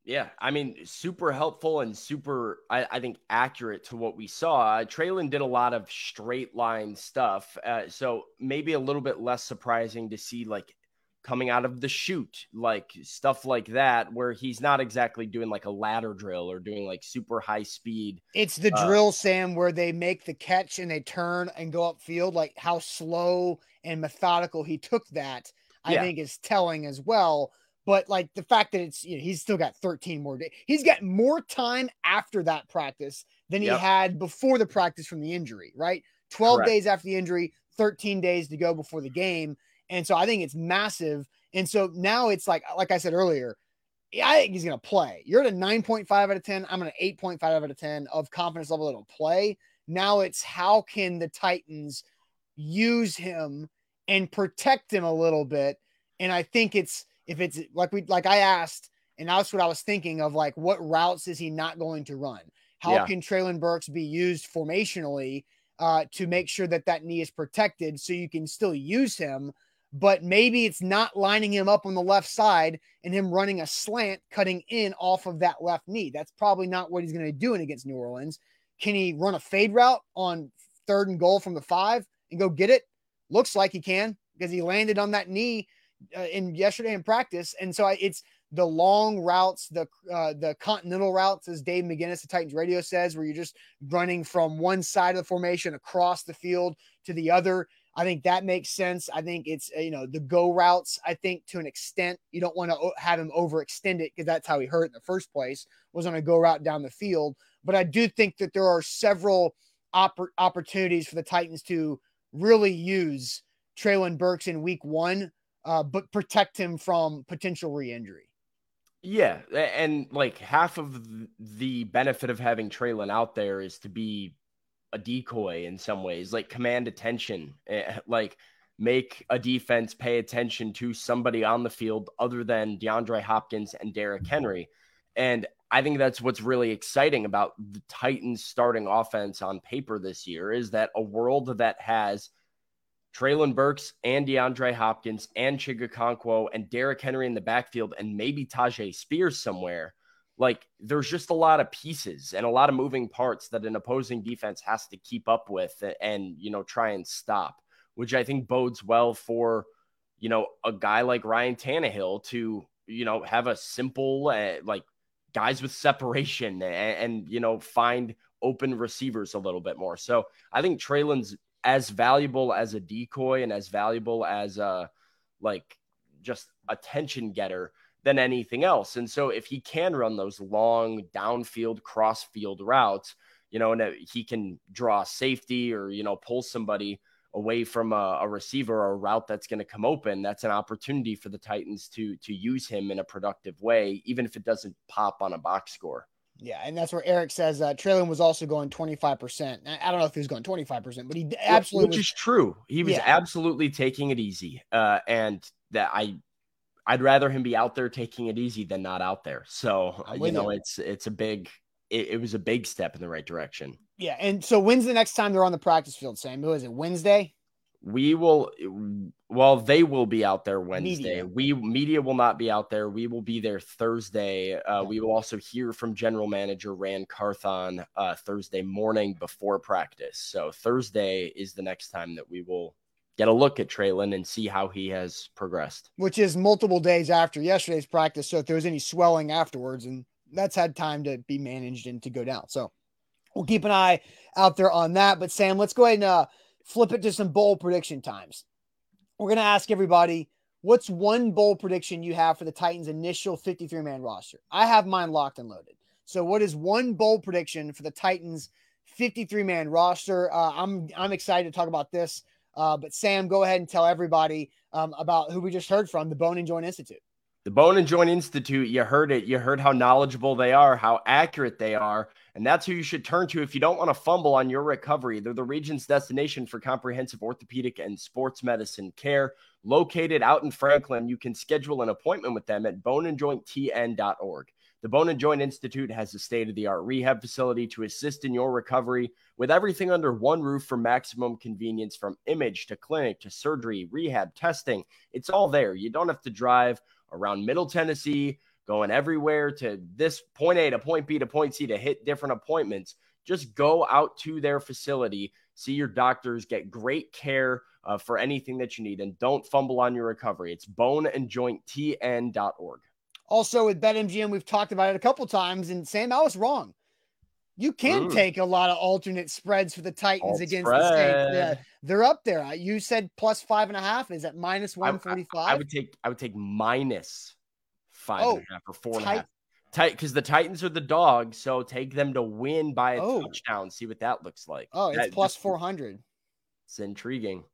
Speaker 2: Yeah, I mean, super helpful and super, I, I think, accurate to what we saw. Uh, Treylon did a lot of straight line stuff, uh, so maybe a little bit less surprising to see like coming out of the chute, like stuff like that, where he's not exactly doing like a ladder drill or doing like super high speed.
Speaker 1: It's the uh, drill, Sam, where they make the catch and they turn and go upfield. Like how slow and methodical he took that, I yeah. think is telling as well. But like the fact that it's you know he's still got 13 more days. He's got more time after that practice than yep. he had before the practice from the injury, right? 12 Correct. days after the injury, 13 days to go before the game. And so I think it's massive. And so now it's like, like I said earlier, I think he's going to play. You're at a 9.5 out of 10. I'm at an 8.5 out of 10 of confidence level that'll play. Now it's how can the Titans use him and protect him a little bit. And I think it's, if it's like we like I asked, and that's what I was thinking of like what routes is he not going to run? How yeah. can Treylon Burks be used formationally uh, to make sure that that knee is protected so you can still use him? But maybe it's not lining him up on the left side and him running a slant, cutting in off of that left knee. That's probably not what he's going to be doing against New Orleans. Can he run a fade route on third and goal from the five and go get it? Looks like he can because he landed on that knee uh, in yesterday in practice, and so I, it's the long routes, the uh, the continental routes, as Dave McGinnis, the Titans radio says, where you're just running from one side of the formation across the field to the other. I think that makes sense. I think it's uh, you know the go routes. I think to an extent you don't want to have him overextend it because that's how he hurt in the first place was on a go route down the field. But I do think that there are several oppor- opportunities for the Titans to really use Treylon Burks in Week One uh, but protect him from potential re-injury.
Speaker 2: Yeah, and like half of the benefit of having Treylon out there is to be a decoy in some ways, like command attention, eh, like make a defense pay attention to somebody on the field other than DeAndre Hopkins and Derrick Henry. And I think that's what's really exciting about the Titans starting offense on paper this year is that a world that has – Treylon Burks and DeAndre Hopkins and Chig Okonkwo and Derrick Henry in the backfield and maybe Tyjae Spears somewhere. Like there's just a lot of pieces and a lot of moving parts that an opposing defense has to keep up with and, you know, try and stop, which I think bodes well for, you know, a guy like Ryan Tannehill to, you know, have a simple, uh, like guys with separation and, and, you know, find open receivers a little bit more. So I think Treylon's as valuable as a decoy and as valuable as a like just attention getter than anything else. And so if he can run those long downfield cross field routes, you know, and he can draw safety or you know pull somebody away from a, a receiver or a route that's going to come open, that's an opportunity for the Titans to to use him in a productive way, even if it doesn't pop on a box score.
Speaker 1: Yeah, and that's where Eric says uh, Treylon was also going 25%. I don't know if he was going 25%, but he absolutely
Speaker 2: Which
Speaker 1: was,
Speaker 2: is true. He was
Speaker 1: yeah.
Speaker 2: absolutely taking it easy. Uh, and that I I'd rather him be out there taking it easy than not out there. So, you know, you. it's it's a big it, it, was a big step in the right direction.
Speaker 1: Yeah, and so when's the next time they're on the practice field, Sam? Who is it? Wednesday?
Speaker 2: We will well they will be out there wednesday media. we media will not be out there we will be there thursday uh, we will also hear from general manager ran carthon uh, thursday morning before practice so thursday is the next time that we will get a look at Treylon and see how he has progressed.
Speaker 1: Which is multiple days after yesterday's practice. So if there was any swelling afterwards, and that's had time to be managed and to go down. So we'll keep an eye out there on that. But Sam, let's go ahead and uh, flip it to some bowl prediction times. We're going to ask everybody what's one bowl prediction you have for the Titans' initial 53 man roster? I have mine locked and loaded. So, what is one bowl prediction for the Titans' 53 man roster? Uh, I'm I'm excited to talk about this. Uh, but Sam, go ahead and tell everybody um, about who we just heard from, the Bone and Joint Institute.
Speaker 2: The Bone and Joint Institute, you heard it. You heard how knowledgeable they are, how accurate they are. And that's who you should turn to if you don't want to fumble on your recovery. They're the region's destination for comprehensive orthopedic and sports medicine care. Located out in Franklin, you can schedule an appointment with them at boneandjointtn.org. The Bone and Joint Institute has a state of the art rehab facility to assist in your recovery with everything under one roof for maximum convenience from image to clinic to surgery, rehab, testing. It's all there. You don't have to drive around Middle Tennessee, going everywhere to this point A to point B to point C to hit different appointments. Just go out to their facility, see your doctors, get great care uh, for anything that you need, and don't fumble on your recovery. It's boneandjointtn.org.
Speaker 1: Also, with BetMGM, we've talked about it a couple times, and Sam, I was wrong. You can mm. take a lot of alternate spreads for the Titans Alt against spread. the Saints. Yeah, they're up there. You said plus five and a half. Is that minus one forty five?
Speaker 2: I, would take. I would take minus five oh, and a oh, half or four and a half. Tight because the Titans are the dog, so take them to win by a oh. touchdown. See what that looks like.
Speaker 1: Oh, it's
Speaker 2: that,
Speaker 1: plus four hundred.
Speaker 2: It's intriguing.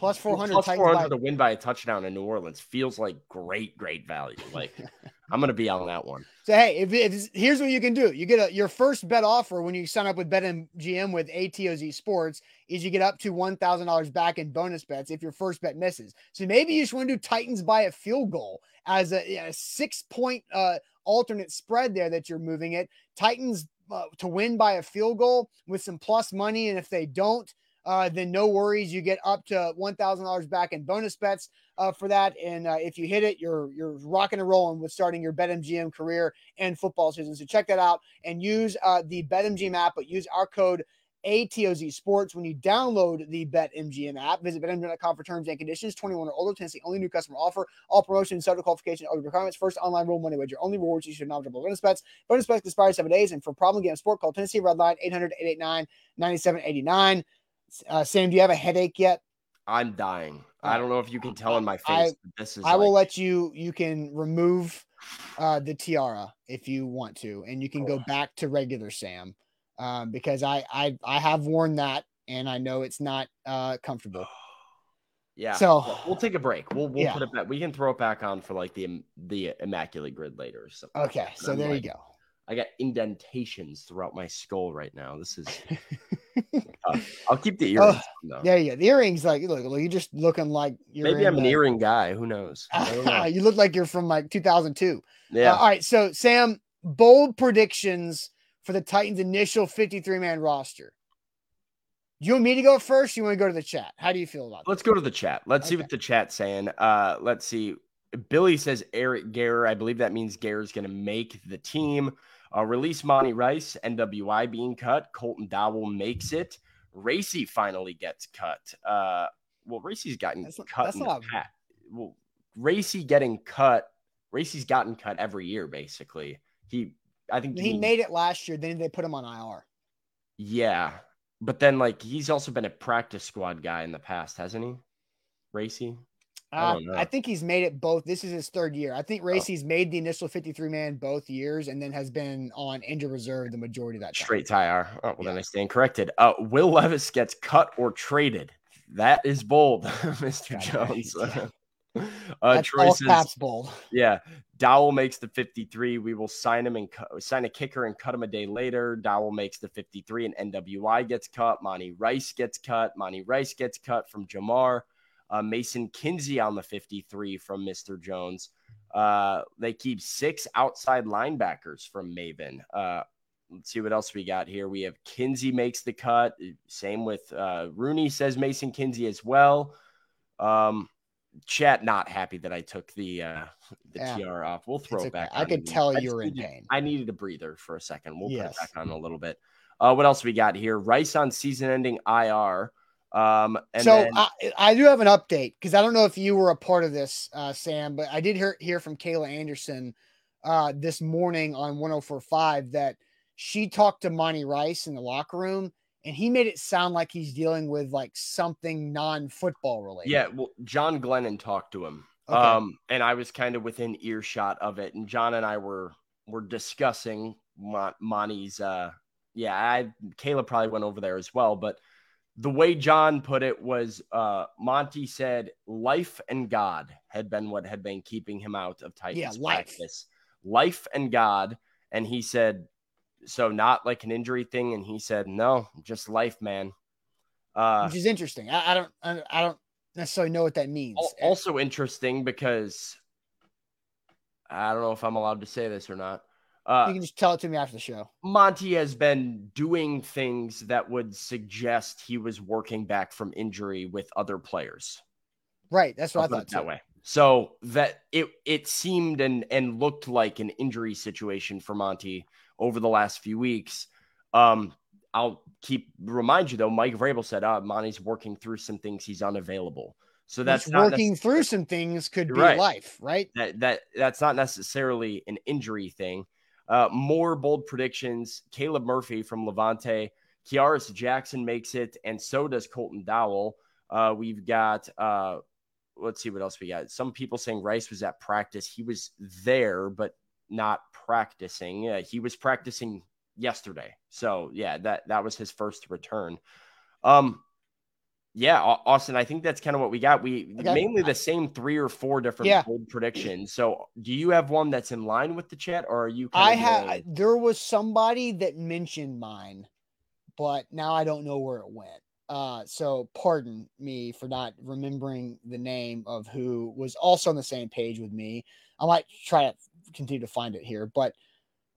Speaker 1: Plus 400.
Speaker 2: Plus 400 to win by a touchdown in New Orleans feels like great, great value. Like, [LAUGHS] I'm to be on that one.
Speaker 1: So, hey, if, if here's what you can do you get a, your first bet offer when you sign up with BetMGM with ATOZ Sports is you get up to $1,000 back in bonus bets if your first bet misses. So, maybe you just want to do Titans by a field goal as a, a six point uh, alternate spread there that you're moving it. Titans uh, to win by a field goal with some plus money. And if they don't, uh, then no worries. You get up to one thousand dollars back in bonus bets uh, for that. And uh, if you hit it, you're you're rocking and rolling with starting your BetMGM career and football season. So check that out and use uh, the BetMGM app, but use our code. ATOZ Sports. When you download the BetMGM app, visit BetMGM.com for terms and conditions. 21 or older, Tennessee only new customer offer. All promotions, subject qualification, other requirements. First online rule money wager. Only rewards you should knowledgeable bonus bets. Bonus bets expire seven days. And for problem game sport, call Tennessee Red Line 800 889 9789. Uh, Sam, do you have a headache yet?
Speaker 2: I'm dying. I don't know if you can tell in my face.
Speaker 1: I,
Speaker 2: this is.
Speaker 1: I like... will let you. You can remove uh, the tiara if you want to, and you can go back to regular Sam, um, because I I I have worn that, and I know it's not uh, comfortable. [SIGHS]
Speaker 2: Yeah. So we'll take a break. We'll we'll yeah. put it back. We can throw it back on for like the the immaculate grid later. So
Speaker 1: okay. So there like, you go.
Speaker 2: I got indentations throughout my skull right now. This is. [LAUGHS] uh, I'll keep the earrings. Oh,
Speaker 1: no. There you go. The earrings, like, look, look, you're just looking like you're.
Speaker 2: Maybe I'm an earring guy. Who knows? [LAUGHS]
Speaker 1: Know. you look like you're from like 2002. Yeah. Uh, all right. So, Sam, bold predictions for the Titans' initial 53 man roster. You want me to go first? you want to go to the chat? How do you feel about
Speaker 2: Let's go to the chat. Let's okay. see what the chat's saying. Uh, let's see. Billy says Eric Garror. I believe that means Garror's going to make the team. Uh, release Monty Rice, NWI being cut. Colton Dowell makes it. Racey finally gets cut. Uh, well, Racey's gotten that's, cut that's not... Well, Racey getting cut. Racey's gotten cut every year, basically. He, I think
Speaker 1: he, he made it last year. Then they put him on IR.
Speaker 2: Yeah, but then like he's also been a practice squad guy in the past, hasn't he? Racey.
Speaker 1: Uh, I, I, think he's made it both. This is his third year. I think oh. Racey's oh. made the initial 53 man both years and then has been on injured reserve the majority of that
Speaker 2: time. Straight tire. Oh, well, yeah. then I stand corrected. Uh, Will Levis gets cut or traded. That is bold, [LAUGHS] Mr. God, Jones. [LAUGHS] [LAUGHS]
Speaker 1: uh, Troy all says, bold. [LAUGHS]
Speaker 2: Yeah. Dowell makes the 53. We will sign him and cu- sign a kicker and cut him a day later. Dowell makes the 53 and NWI gets cut. Monty Rice gets cut. Monty Rice gets cut from Jamar uh, Mason Kinsey on the 53 from Mr. Jones. Uh, they keep six outside linebackers from Maven. Uh, let's see what else we got here. We have Kinsey makes the cut. Same with uh, Rooney says Mason Kinsey as well. Um, chat not happy that I took the uh, the yeah. TR off. We'll throw it's it back.
Speaker 1: I could tell you were in pain.
Speaker 2: I needed a breather for a second. We'll yes. put it back on a little bit. Uh, what else we got here? Rice on season ending IR. Um, and
Speaker 1: so
Speaker 2: then,
Speaker 1: I, I do have an update because I don't know if you were a part of this, uh, Sam, but I did hear hear from Kayla Anderson uh, this morning on 104.5 that she talked to Monty Rice in the locker room, and he made it sound like he's dealing with like something non-football related.
Speaker 2: yeah, well, John Glennon talked to him.
Speaker 1: Okay.
Speaker 2: Um, and I was kind of within earshot of it, and John and I were were discussing Mon- Monty's. Uh, yeah, I Caleb probably went over there as well, but the way John put it was, uh, Monty said, "Life and God had been what had been keeping him out of Titans
Speaker 1: Yeah, life.
Speaker 2: practice. Life and God." And he said, "So not like an injury thing?" And he said, "No, just life, man." Uh,
Speaker 1: which is interesting. I, I don't I, I don't necessarily know what that means.
Speaker 2: Also interesting because I don't know if I'm allowed to say this or not.
Speaker 1: you
Speaker 2: Uh,
Speaker 1: can just tell it to me after the show.
Speaker 2: Monty has been doing things that would suggest he was working back from injury with other players.
Speaker 1: Right, that's what
Speaker 2: I'll
Speaker 1: I thought
Speaker 2: that
Speaker 1: too.
Speaker 2: way. So that it it seemed and and looked like an injury situation for Monty over the last few weeks. Um, I'll keep remind you though. Mike Vrabel said, "Uh, Monty's working through some things. He's unavailable." So that's
Speaker 1: Which working through some things could be
Speaker 2: Right.
Speaker 1: life, right?
Speaker 2: that that that's not necessarily an injury thing. Uh, more bold predictions. Caleb Murphy from Levante, Kearis Jackson makes it, and so does Colton Dowell. Uh, we've got uh, let's see what else we got. Some people saying Rice was at practice. He was there, but not practicing. Yeah, he was practicing yesterday. So yeah, that that was his first return. Um, yeah, Austin, I think that's kind of what we got. We
Speaker 1: Okay.
Speaker 2: mainly the same three or four different
Speaker 1: Yeah.
Speaker 2: bold predictions. So, do you have one that's in line with the chat, or are you?
Speaker 1: I had there was somebody that mentioned mine, but now I don't know where it went. Uh, so pardon me for not remembering the name of who was also on the same page with me. I might try to continue to find it here, but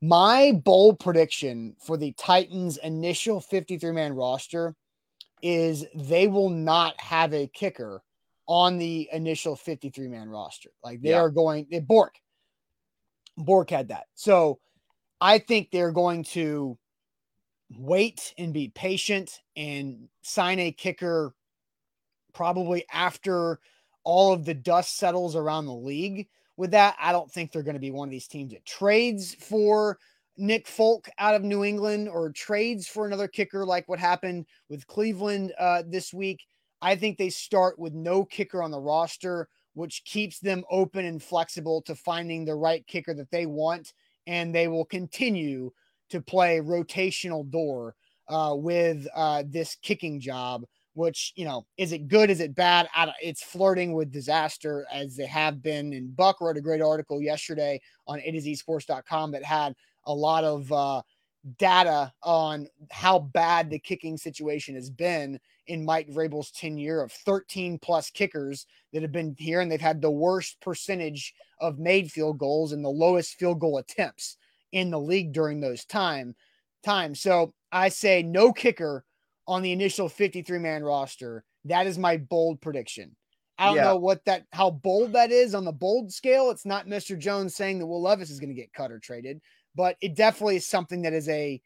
Speaker 1: my bold prediction for the Titans' initial 53 man roster is they will not have a kicker on the initial 53 man roster. Like they
Speaker 2: Yeah.
Speaker 1: are going, they Bork. Bork had that. So I think they're going to wait and be patient and sign a kicker probably after all of the dust settles around the league. With that, I don't think they're going to be one of these teams that trades for Nick Folk out of New England or trades for another kicker like what happened with Cleveland uh, this week. I think they start with no kicker on the roster, which keeps them open and flexible to finding the right kicker that they want. And they will continue to play rotational door uh, with uh, this kicking job, which, you know, is it good? Is it bad? It's flirting with disaster as they have been. And Buck wrote a great article yesterday on to Z sports.com that had a lot of uh, data on how bad the kicking situation has been in Mike Vrabel's tenure of 13 plus kickers that have been here, and they've had the worst percentage of made field goals and the lowest field goal attempts in the league during those time time. So I say no kicker on the initial 53 man roster. That is my bold prediction. I don't
Speaker 2: Yeah.
Speaker 1: know what that how bold that is on the bold scale. It's not Mr. Jones saying that Will Levis is going to get cut or traded, but it definitely is something that is a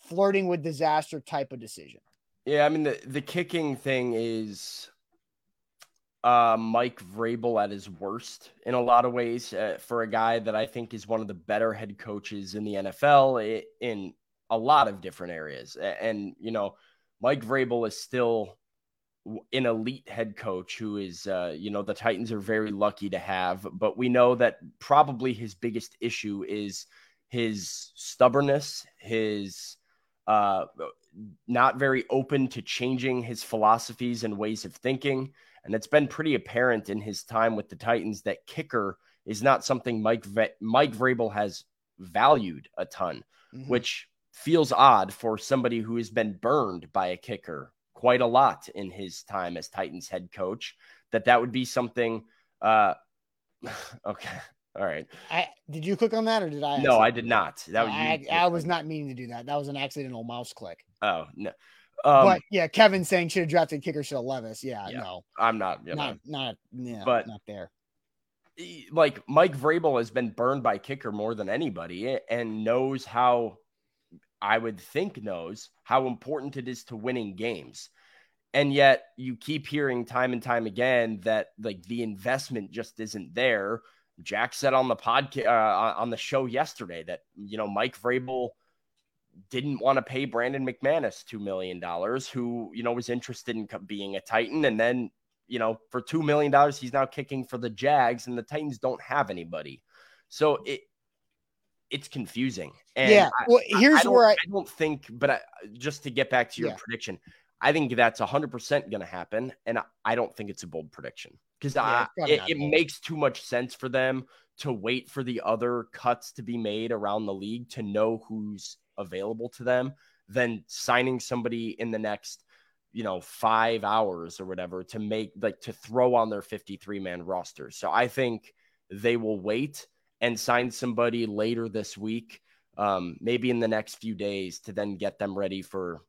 Speaker 1: flirting with disaster type of decision.
Speaker 2: Yeah, I mean the the kicking thing is uh Mike Vrabel at his worst in a lot of ways uh, for a guy that I think is one of the better head coaches in the NFL in a lot of different areas. And you know, Mike Vrabel is still an elite head coach who is uh you know the Titans are very lucky to have, but we know that probably his biggest issue is his stubbornness, his uh not very open to changing his philosophies and ways of thinking. And it's been pretty apparent in his time with the Titans that kicker is not something Mike v- Mike Vrabel has valued a ton,
Speaker 1: Mhm.
Speaker 2: which feels odd for somebody who has been burned by a kicker quite a lot in his time as Titans head coach. That that would be something. Uh, [SIGHS] okay, all right.
Speaker 1: I did you click on that or did I?
Speaker 2: No, I did not. That was
Speaker 1: I,
Speaker 2: you.
Speaker 1: I was not meaning to do that. That was an accidental mouse click.
Speaker 2: Oh no. Um,
Speaker 1: but yeah, Kevin saying should have drafted kicker should have Levis. Yeah,
Speaker 2: Yeah,
Speaker 1: no,
Speaker 2: I'm not. You know,
Speaker 1: not not yeah,
Speaker 2: But-
Speaker 1: not there.
Speaker 2: like Mike Vrabel has been burned by kicker more than anybody and knows how I would think knows how important it is to winning games. And yet you keep hearing time and time again that like the investment just isn't there. Jack said on the podcast uh, on the show yesterday that you know Mike Vrabel didn't want to pay Brandon McManus two million dollars, who you know was interested in being a Titan, and then you know for two million dollars he's now kicking for the Jags, and the Titans don't have anybody, so it it's confusing. And
Speaker 1: yeah, well, here's
Speaker 2: I, I
Speaker 1: where I,
Speaker 2: I, don't think, but I, just to get back to your yeah. prediction, I think that's 100% going to happen. And I don't think it's a bold prediction because yeah, it, it makes too much sense for them to wait for the other cuts to be made around the league to know who's available to them than signing somebody in the next you know five hours or whatever to make like to throw on their 53 man roster so i think they will wait and sign somebody later this week um, maybe in the next few days to then get them ready for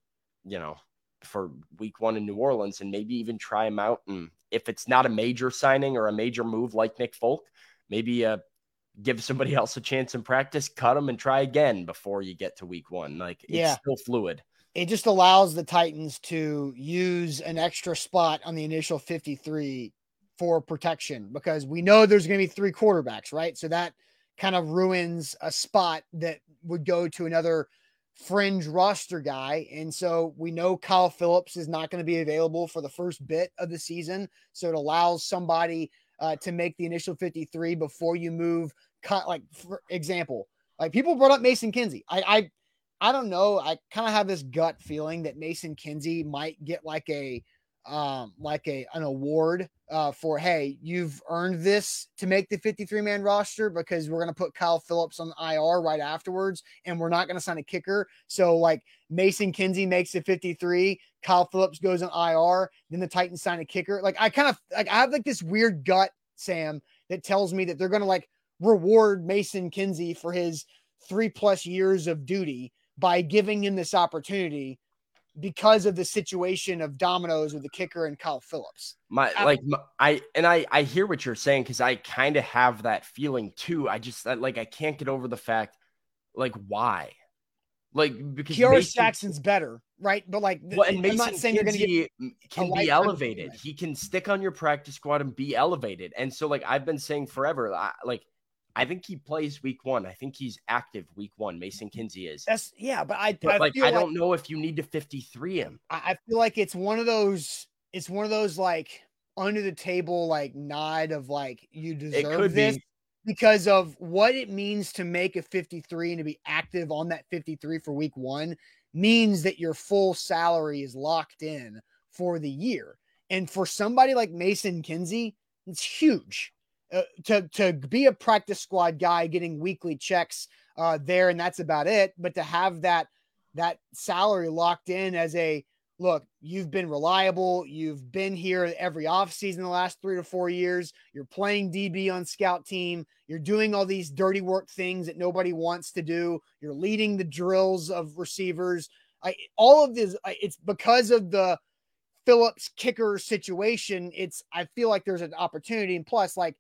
Speaker 2: you know for week one in new orleans and maybe even try them out and if it's not a major signing or a major move like nick folk maybe uh, give somebody [LAUGHS] else a chance in practice, cut them and try again before you get to week one. Like it's yeah. still fluid.
Speaker 1: It just allows the Titans to use an extra spot on the initial 53 for protection because we know there's going to be three quarterbacks, right? So that kind of ruins a spot that would go to another fringe roster guy. And so we know Kyle Phillips is not going to be available for the first bit of the season. So it allows somebody uh, to make the initial 53 before you move. Like, for example, like people brought up Mason Kinsey. I, I, I don't know. I kind of have this gut feeling that Mason Kinsey might get like a, um, like a an award uh, for hey, you've earned this to make the 53 man roster because we're gonna put Kyle Phillips on IR right afterwards, and we're not gonna sign a kicker. So like Mason Kinsey makes the 53, Kyle Phillips goes on IR, then the Titans sign a kicker. Like I kind of like I have like this weird gut, Sam, that tells me that they're gonna like reward Mason Kinsey for his three plus years of duty by giving him this opportunity because of the situation of dominoes with the kicker and Kyle Phillips.
Speaker 2: My like my, I and I I hear what you're saying because I kind of have that feeling too. I just like I can't get over the fact like why like because
Speaker 1: Mason, Jackson's better, right? But like,
Speaker 2: well, and Mason I'm not saying Kinsey you're going to can be elevated. He can stick on your practice squad and be elevated. And so, like I've been saying forever, I, like I think he plays week one. I think he's active week one. Mason mm-hmm. Kinsey is.
Speaker 1: That's yeah, but I,
Speaker 2: but
Speaker 1: I
Speaker 2: like I don't know if you need to 53 him.
Speaker 1: I, I feel like it's one of those. It's one of those like under the table like nod of like you deserve this. Be because of what it means to make a 53 and to be active on that 53 for week one means that your full salary is locked in for the year. And for somebody like Mason Kinsey, it's huge uh, to, to be a practice squad guy getting weekly checks uh, there, and that's about it. But to have that that salary locked in as a look, you've been reliable. You've been here every offseason the last three to four years. You're playing DB on scout team. You're doing all these dirty work things that nobody wants to do. You're leading the drills of receivers. I, all of this, it's because of the Phillips kicker situation. It's, I feel like there's an opportunity. And plus, like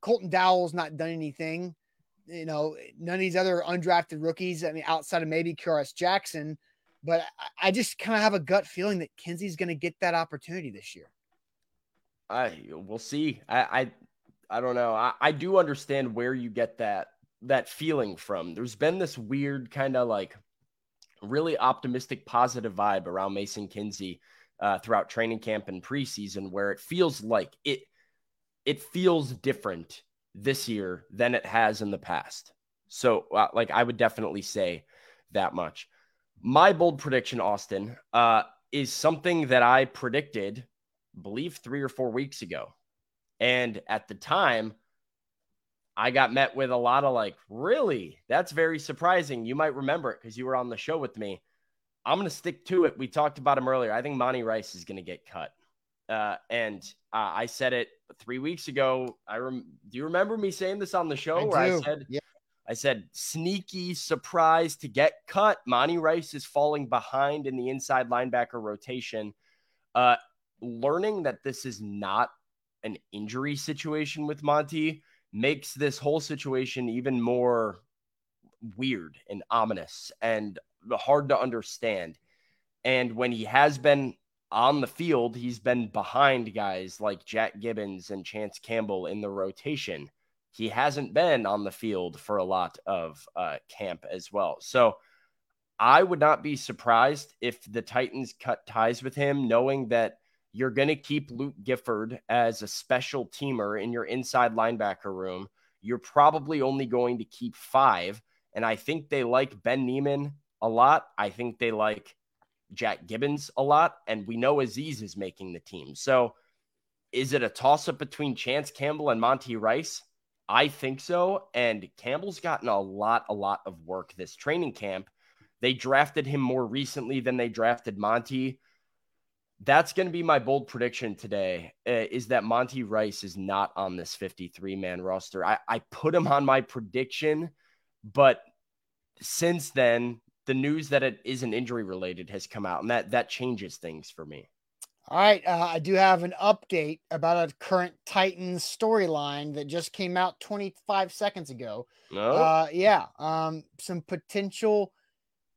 Speaker 1: Colton Dowell's not done anything. You know, none of these other undrafted rookies, I mean, outside of maybe Kearis Jackson – but I just kind of have a gut feeling that Kinsey's going to get that opportunity this year.
Speaker 2: I we'll see. I I, I don't know. I, I do understand where you get that that feeling from. There's been this weird kind of like really optimistic, positive vibe around Mason Kinsey uh, throughout training camp and preseason, where it feels like it it feels different this year than it has in the past. So, uh, like, I would definitely say that much. My bold prediction, Austin, uh, is something that I predicted, believe three or four weeks ago. And at the time, I got met with a lot of like, really? That's very surprising. You might remember it because you were on the show with me. I'm going to stick to it. We talked about him earlier. I think Monty Rice is going to get cut. Uh, and uh, I said it three weeks ago. I rem- do you remember me saying this on the show I where do. I said, yeah. I said, sneaky surprise to get cut. Monty Rice is falling behind in the inside linebacker rotation. Uh, learning that this is not an injury situation with Monty makes this whole situation even more weird and ominous and hard to understand. And when he has been on the field, he's been behind guys like Jack Gibbons and Chance Campbell in the rotation. He hasn't been on the field for a lot of uh, camp as well. So I would not be surprised if the Titans cut ties with him, knowing that you're going to keep Luke Gifford as a special teamer in your inside linebacker room. You're probably only going to keep five. And I think they like Ben Niemann a lot. I think they like Jack Gibbons a lot, and we know Aziz is making the team. So is it a toss up between Chance Campbell and Monty Rice? I think so. And Campbell's gotten a lot, a lot of work this training camp. They drafted him more recently than they drafted Monty. That's going to be my bold prediction today uh, is that Monty Rice is not on this 53 man roster. I, I put him on my prediction, but since then, the news that it isn't injury related has come out, and that that changes things for me.
Speaker 1: All right, uh, I do have an update about a current Titans storyline that just came out 25 seconds ago.
Speaker 2: No,
Speaker 1: uh, yeah, um, some potential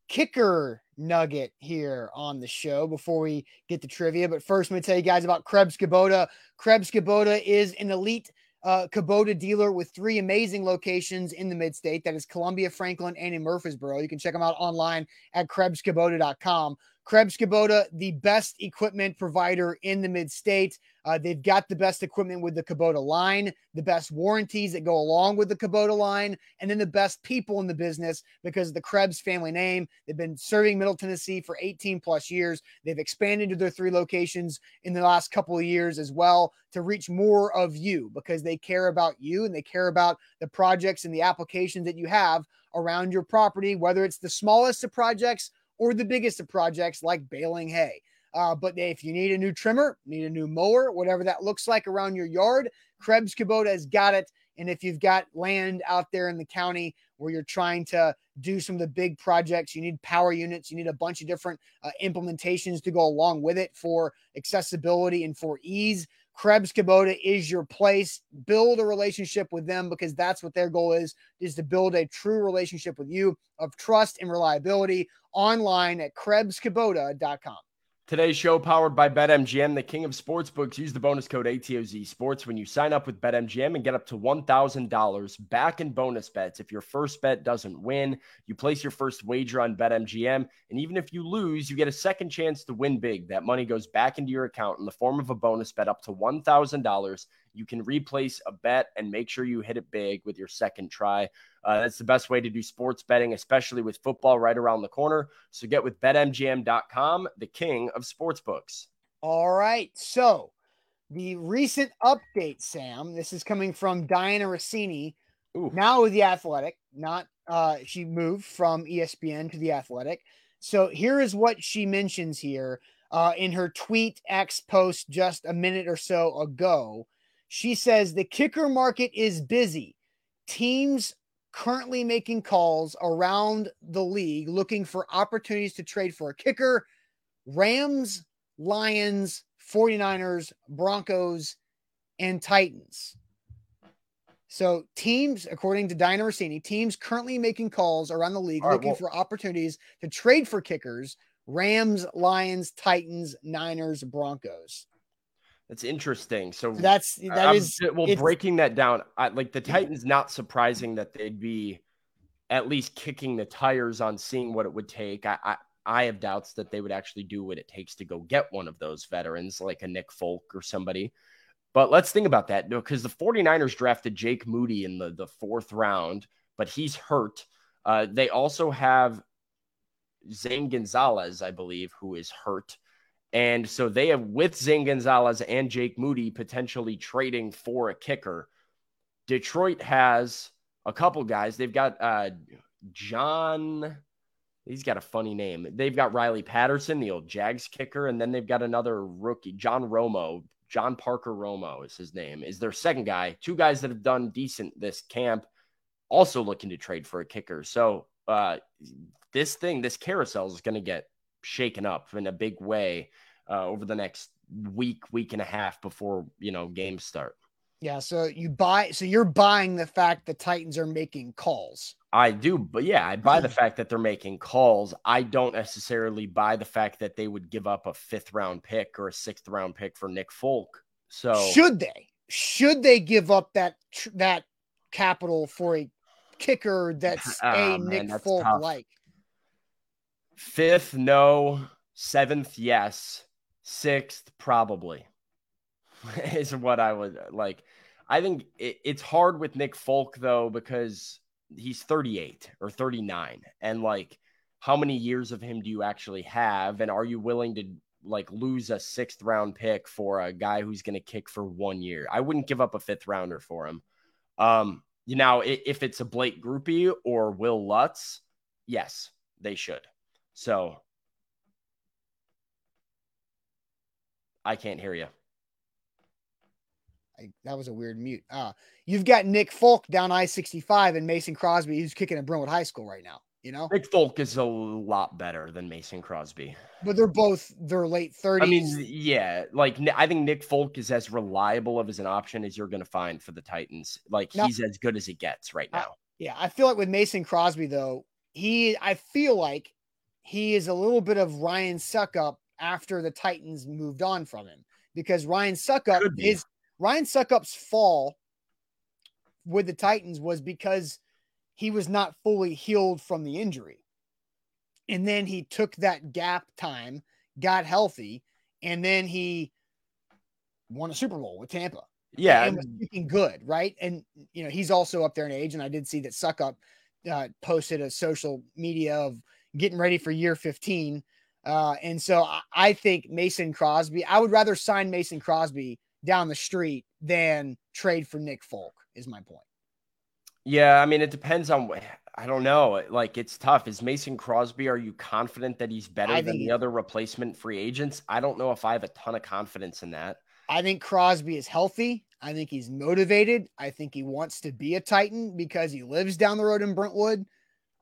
Speaker 1: kicker nugget here on the show before we get to trivia. But first, going to tell you guys about Krebs Kubota. Krebs Kubota is an elite uh, Kubota dealer with three amazing locations in the mid state. That is Columbia, Franklin, and in Murfreesboro. You can check them out online at KrebsKubota.com. Krebs Kubota, the best equipment provider in the mid state. Uh, they've got the best equipment with the Kubota line, the best warranties that go along with the Kubota line, and then the best people in the business because of the Krebs family name. They've been serving Middle Tennessee for 18 plus years. They've expanded to their three locations in the last couple of years as well to reach more of you because they care about you and they care about the projects and the applications that you have around your property, whether it's the smallest of projects or the biggest of projects like baling hay. Uh, but if you need a new trimmer, need a new mower, whatever that looks like around your yard, Krebs Kubota has got it. And if you've got land out there in the county where you're trying to do some of the big projects, you need power units, you need a bunch of different uh, implementations to go along with it for accessibility and for ease. Krebs Kubota is your place. Build a relationship with them because that's what their goal is, is to build a true relationship with you of trust and reliability online at KrebsKubota.com.
Speaker 2: Today's show powered by BetMGM, the king of sportsbooks. Use the bonus code ATOZ Sports when you sign up with BetMGM and get up to $1,000 back in bonus bets. If your first bet doesn't win, you place your first wager on BetMGM. And even if you lose, you get a second chance to win big. That money goes back into your account in the form of a bonus bet up to $1,000. You can replace a bet and make sure you hit it big with your second try. Uh, that's the best way to do sports betting, especially with football right around the corner. So get with betmgm.com, the king of sportsbooks.
Speaker 1: All right. So the recent update, Sam, this is coming from Dianna Russini, Ooh. now with the Athletic. Not uh, she moved from ESPN to the Athletic. So here is what she mentions here uh, in her tweet X post just a minute or so ago. She says the kicker market is busy. Teams currently making calls around the league looking for opportunities to trade for a kicker. Rams, Lions, 49ers, Broncos, and Titans. So teams, according to Dianna Russini, teams currently making calls around the league right, looking well, for opportunities to trade for kickers. Rams, Lions, Titans, Niners, Broncos.
Speaker 2: That's interesting. So
Speaker 1: that's that I'm, is,
Speaker 2: well breaking that down. I, like the Titans, not surprising that they'd be at least kicking the tires on seeing what it would take. I, I I have doubts that they would actually do what it takes to go get one of those veterans like a Nick Folk or somebody. But let's think about that because the 49ers drafted Jake Moody in the, the fourth round, but he's hurt. Uh, they also have Zane Gonzalez, I believe, who is hurt. And so they have, with Zane Gonzalez and Jake Moody, potentially trading for a kicker. Detroit has a couple guys. They've got uh, John, he's got a funny name. They've got Riley Patterson, the old Jags kicker, and then they've got another rookie, John Romo. John Parker Romo is his name, is their second guy. Two guys that have done decent this camp, also looking to trade for a kicker. So uh, this thing, this carousel is going to get shaken up in a big way uh, over the next week, week and a half before you know games start.
Speaker 1: Yeah, so you buy so you're buying the fact the Titans are making calls.
Speaker 2: I do, but yeah, I buy the fact that they're making calls. I don't necessarily buy the fact that they would give up a fifth round pick or a sixth round pick for Nick Folk. So
Speaker 1: should they? Should they give up that that capital for a kicker that's oh, [LAUGHS] a man, Nick that's Folk tough. like?
Speaker 2: Fifth, no. Seventh, yes. Sixth, probably. [LAUGHS] is what I would like. I think it, it's hard with Nick Folk though because he's 38 or 39, and like, how many years of him do you actually have, and are you willing to like lose a sixth round pick for a guy who's going to kick for one year? I wouldn't give up a fifth rounder for him. Um, you know, if it's a Blake Grupe or Wil Lutz, yes, they should. So I can't hear you.
Speaker 1: I, that was a weird mute. Uh, you've got Nick Folk down I 65 and Mason Crosby, who's kicking at Brentwood High School right now. You know,
Speaker 2: Nick Folk is a lot better than Mason Crosby,
Speaker 1: but they're both their late 30s. I
Speaker 2: mean, yeah, like I think Nick Folk is as reliable of as an option as you're going to find for the Titans. Like now, he's as good as it gets right now.
Speaker 1: yeah, I feel like with Mason Crosby though, he I feel like he is a little bit of Ryan Succop after the Titans moved on from him because Ryan Succop is Ryan Succop's fall with the Titans was because he was not fully healed from the injury. And then he took that gap time, got healthy, and then he won a Super Bowl with Tampa.
Speaker 2: Yeah.
Speaker 1: And was looking good, right? And, you know, he's also up there in age. And I did see that Succop uh, posted a social media of getting ready for year 15. Uh, and so I, I think Mason Crosby, I would rather sign Mason Crosby down the street than trade for Nick Folk, is my point.
Speaker 2: Yeah, I mean, it depends on. I don't know. Like, it's tough. Is Mason Crosby? Are you confident that he's better than the other replacement free agents? I don't know if I have a ton of confidence in that.
Speaker 1: I think Crosby is healthy. I think he's motivated. I think he wants to be a Titan because he lives down the road in Brentwood.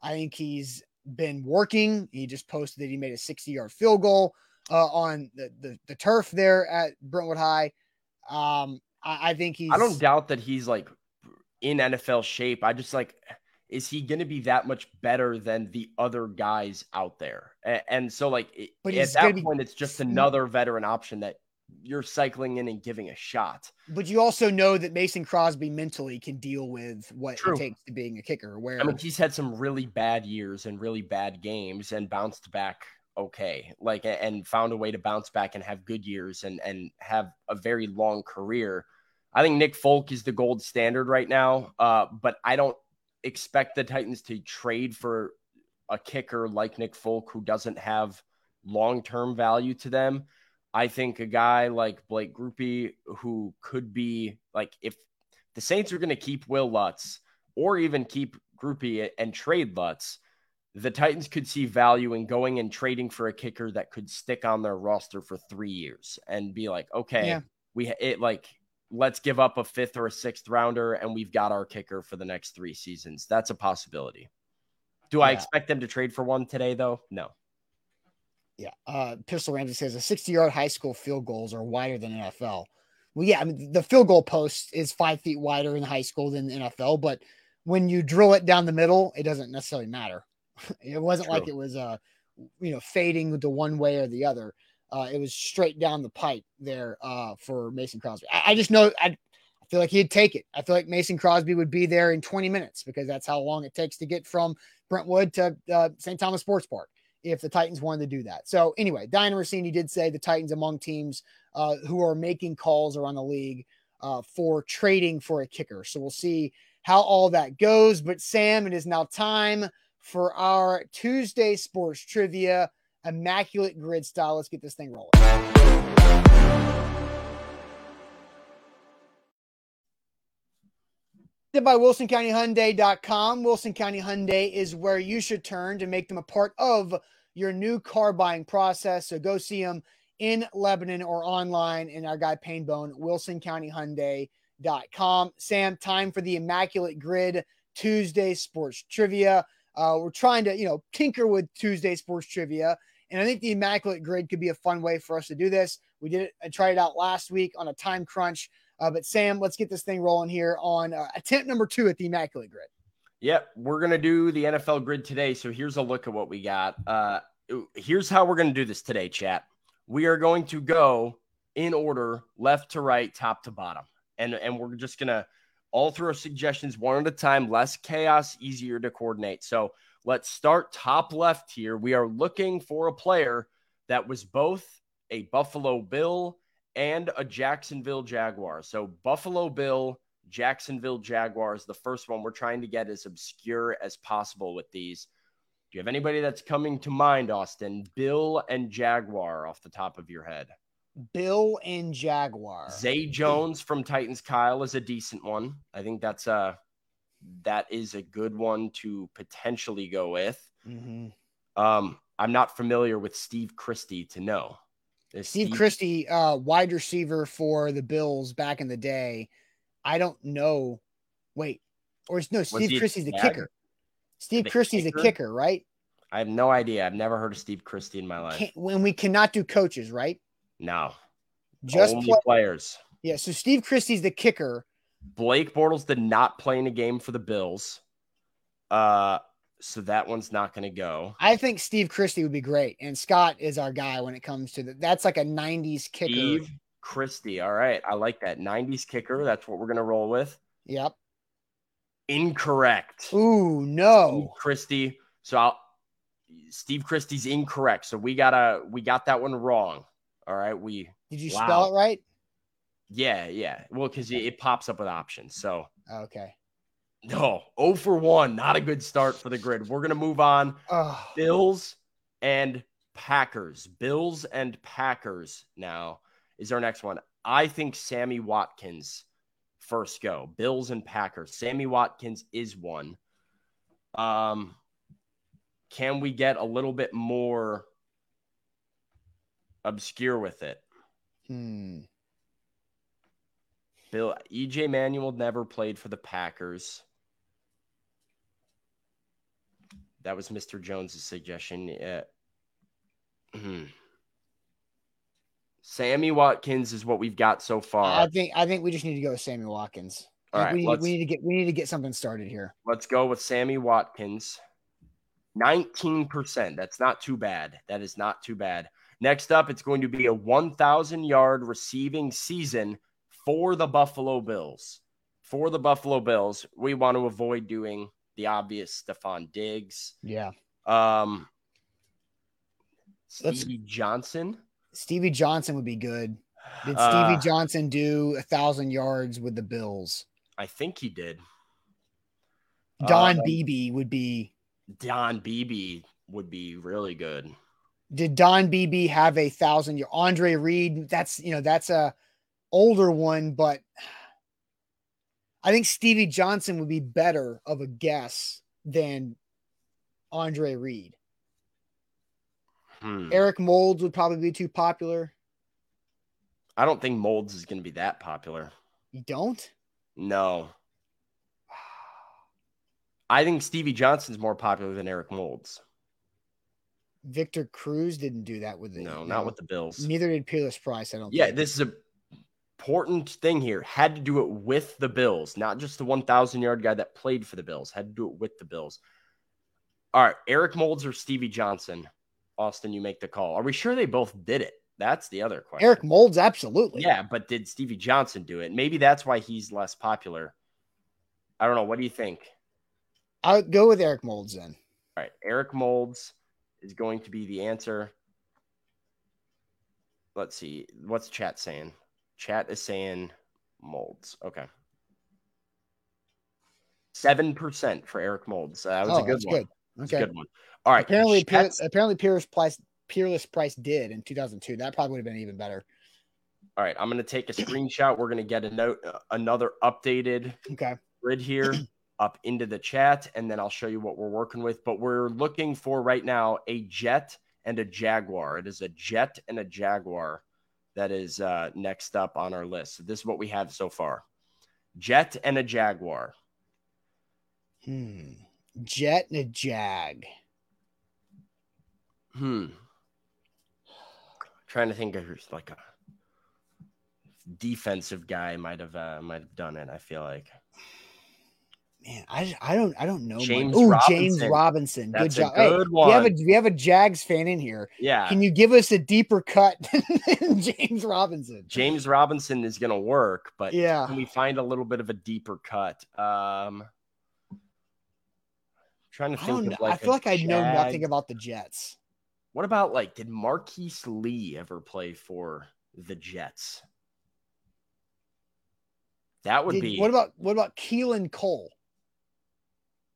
Speaker 1: I think he's been working. He just posted that he made a 60 yard field goal uh, on the, the, the turf there at Brentwood High. Um, I, I think he's.
Speaker 2: I don't doubt that he's like in NFL shape. I just like, is he going to be that much better than the other guys out there? And, and so, like, but at that point, be, it's just another veteran option that you're cycling in and giving a shot.
Speaker 1: But you also know that Mason Crosby mentally can deal with what True. it takes to being a kicker. Where
Speaker 2: I mean, he's had some really bad years and really bad games and bounced back okay like and found a way to bounce back and have good years and and have a very long career i think nick folk is the gold standard right now uh, but i don't expect the titans to trade for a kicker like nick folk who doesn't have long-term value to them i think a guy like blake grupe who could be like if the saints are going to keep Wil lutz or even keep grupe and trade lutz the Titans could see value in going and trading for a kicker that could stick on their roster for three years and be like, okay, yeah. we it like let's give up a fifth or a sixth rounder and we've got our kicker for the next three seasons. That's a possibility. Do yeah. I expect them to trade for one today though? No.
Speaker 1: Yeah. Uh, Pistol Ramsey says a 60 yard high school field goals are wider than NFL. Well, yeah, I mean, the field goal post is five feet wider in high school than NFL, but when you drill it down the middle, it doesn't necessarily matter. [LAUGHS] It wasn't True. like it was uh you know fading the one way or the other. Uh, it was straight down the pipe there uh, for Mason Crosby. I, I just know I, I feel like he'd take it. I feel like Mason Crosby would be there in 20 minutes because that's how long it takes to get from Brentwood to uh, St. Thomas Sports Park if the Titans wanted to do that. So anyway, Dianna Russini did say the Titans among teams uh, who are making calls around the league uh, for trading for a kicker. So we'll see how all that goes. But Sam, it is now time for our Tuesday sports trivia, immaculate grid style. Let's get this thing rolling. By WilsonCountyHyundai.com. Wilson County Hyundai is where you should turn to make them a part of your new car buying process. So go see them in Lebanon or online in our guy Painbone, WilsonCountyHyundai.com. Sam, time for the Immaculate Grid Tuesday Sports Trivia. Uh, we're trying to, you know, tinker with Tuesday sports trivia. And I think the Immaculate Grid could be a fun way for us to do this. We did it, I tried it out last week on a time crunch. Uh, but Sam, let's get this thing rolling here on uh, attempt number two at the Immaculate Grid.
Speaker 2: Yep, we're gonna do the NFL grid today. So here's a look at what we got. Uh, here's how we're gonna do this today, chat. We are going to go in order, left to right, top to bottom, and and we're just gonna all throw suggestions one at a time. Less chaos, easier to coordinate. So let's start top left here. We are looking for a player that was both a Buffalo Bill and a Jacksonville Jaguar. So Buffalo Bill Jacksonville Jaguars. The first one we're trying to get as obscure as possible with these. Do you have anybody that's coming to mind, Austin? Bill and Jaguar off the top of your head.
Speaker 1: Bill and Jaguar.
Speaker 2: Zay Jones from Titans Kyle is a decent one. I think that's a that is a good one to potentially go with.
Speaker 1: Mm-hmm.
Speaker 2: Um, I'm not familiar with Steve Christie to know.
Speaker 1: Steve, Steve Christie, uh, wide receiver for the Bills back in the day. I don't know. Wait, or it's no, Steve Christie's the kicker. Steve the Christie's kicker? the kicker, right?
Speaker 2: I have no idea. I've never heard of Steve Christie in my life. Can't,
Speaker 1: when we cannot do coaches, right?
Speaker 2: No,
Speaker 1: just
Speaker 2: play- players.
Speaker 1: Yeah, so Steve Christie's the kicker.
Speaker 2: Blake Bortles did not play in a game for the Bills. Uh, so that one's not going to go.
Speaker 1: I think Steve Christie would be great, and Scott is our guy when it comes to that. That's like a '90s kicker.
Speaker 2: Steve Christie. All right. I like that. 90s kicker. That's what we're going to roll with.
Speaker 1: Yep.
Speaker 2: Incorrect.
Speaker 1: Ooh, no.
Speaker 2: Steve Christie. So I'll, Steve Christie's incorrect. So we gotta we got that one wrong. All right. We
Speaker 1: did you wow. spell it right?
Speaker 2: Yeah, yeah. Well, because it, it, pops up with options. So
Speaker 1: okay.
Speaker 2: No, 0 for 1. Not a good start for the grid. We're gonna move on.
Speaker 1: Oh.
Speaker 2: Bills and Packers. Bills and Packers now is our next one. I think Sammy Watkins first go. Bills and Packers. Sammy Watkins is one. Um, can we get a little bit more obscure with it?
Speaker 1: Hmm.
Speaker 2: Bill EJ Manuel never played for the Packers. That was Mr. Jones's suggestion. Yeah. Hmm. Sammy Watkins is what we've got so far.
Speaker 1: I think I think we just need to go with Sammy Watkins.
Speaker 2: All right,
Speaker 1: we, need, we need to get we need to get something started here.
Speaker 2: Let's go with Sammy Watkins. 19%. That's not too bad. That is not too bad. Next up, it's going to be a 1,000 yard receiving season for the Buffalo Bills. For the Buffalo Bills, we want to avoid doing the obvious Stefon Diggs.
Speaker 1: Yeah.
Speaker 2: Um, Stevie Johnson.
Speaker 1: Stevie Johnson would be good. Did Stevie uh, Johnson do a thousand yards with the Bills?
Speaker 2: I think he did.
Speaker 1: Don uh, Beebe would be.
Speaker 2: Don Beebe would be really good.
Speaker 1: Did Don Beebe have a thousand year? Andre Reed, that's you know that's a older one, but I think Stevie Johnson would be better of a guess than Andre Reed.
Speaker 2: Hmm.
Speaker 1: Eric Moulds would probably be too popular.
Speaker 2: I don't think Moulds is going to be that popular.
Speaker 1: You don't?
Speaker 2: No. I think Stevie Johnson's more popular than Eric Moulds.
Speaker 1: Victor Cruz didn't do that with the
Speaker 2: no, not with the Bills.
Speaker 1: Neither did Peerless Price. I don't.
Speaker 2: Yeah,
Speaker 1: think.
Speaker 2: this is a important thing here. Had to do it with the Bills, not just the 1,000 yard guy that played for the Bills. Had to do it with the Bills. All right, Eric Moulds or Stevie Johnson. Austin, you make the call. Are we sure they both did it? That's the other question.
Speaker 1: Eric Moulds, absolutely.
Speaker 2: Yeah, but did Stevie Johnson do it? Maybe that's why he's less popular. I don't know. What do you think?
Speaker 1: I'll go with Eric Moulds then.
Speaker 2: All right. Eric Moulds is going to be the answer. Let's see. What's chat saying? Chat is saying Moulds. Okay. 7% for Eric Moulds. Uh, that was oh, a good one. Good. Okay. good one. All right.
Speaker 1: Apparently, Peer, apparently, Peerless Price, Peerless Price did in 2002. That probably would have been even better.
Speaker 2: All right, I'm going to take a screenshot. We're going to get a note, uh, another updated
Speaker 1: okay.
Speaker 2: grid here [CLEARS THROAT] up into the chat, and then I'll show you what we're working with. But we're looking for right now a Jet and a Jaguar. It is a Jet and a Jaguar that is uh, next up on our list. So this is what we have so far: Jet and a Jaguar.
Speaker 1: Hmm. Jet and a Jag.
Speaker 2: Hmm. Trying to think of like a defensive guy might have uh, might have done it. I feel like
Speaker 1: Man, I, I don't I don't know.
Speaker 2: James Robinson.
Speaker 1: James Robinson.
Speaker 2: That's
Speaker 1: good job. Hey,
Speaker 2: good
Speaker 1: we have a we have a Jags fan in here.
Speaker 2: yeah.
Speaker 1: Can you give us a deeper cut [LAUGHS] than James Robinson?
Speaker 2: James Robinson is gonna work, but
Speaker 1: Yeah.
Speaker 2: can we find a little bit of a deeper cut? Um, trying to
Speaker 1: I
Speaker 2: think of like
Speaker 1: I feel like I know nothing about the Jets.
Speaker 2: What about like did Marquise Lee ever play for the Jets? That would
Speaker 1: Did-
Speaker 2: be
Speaker 1: what about what about Keelan Cole?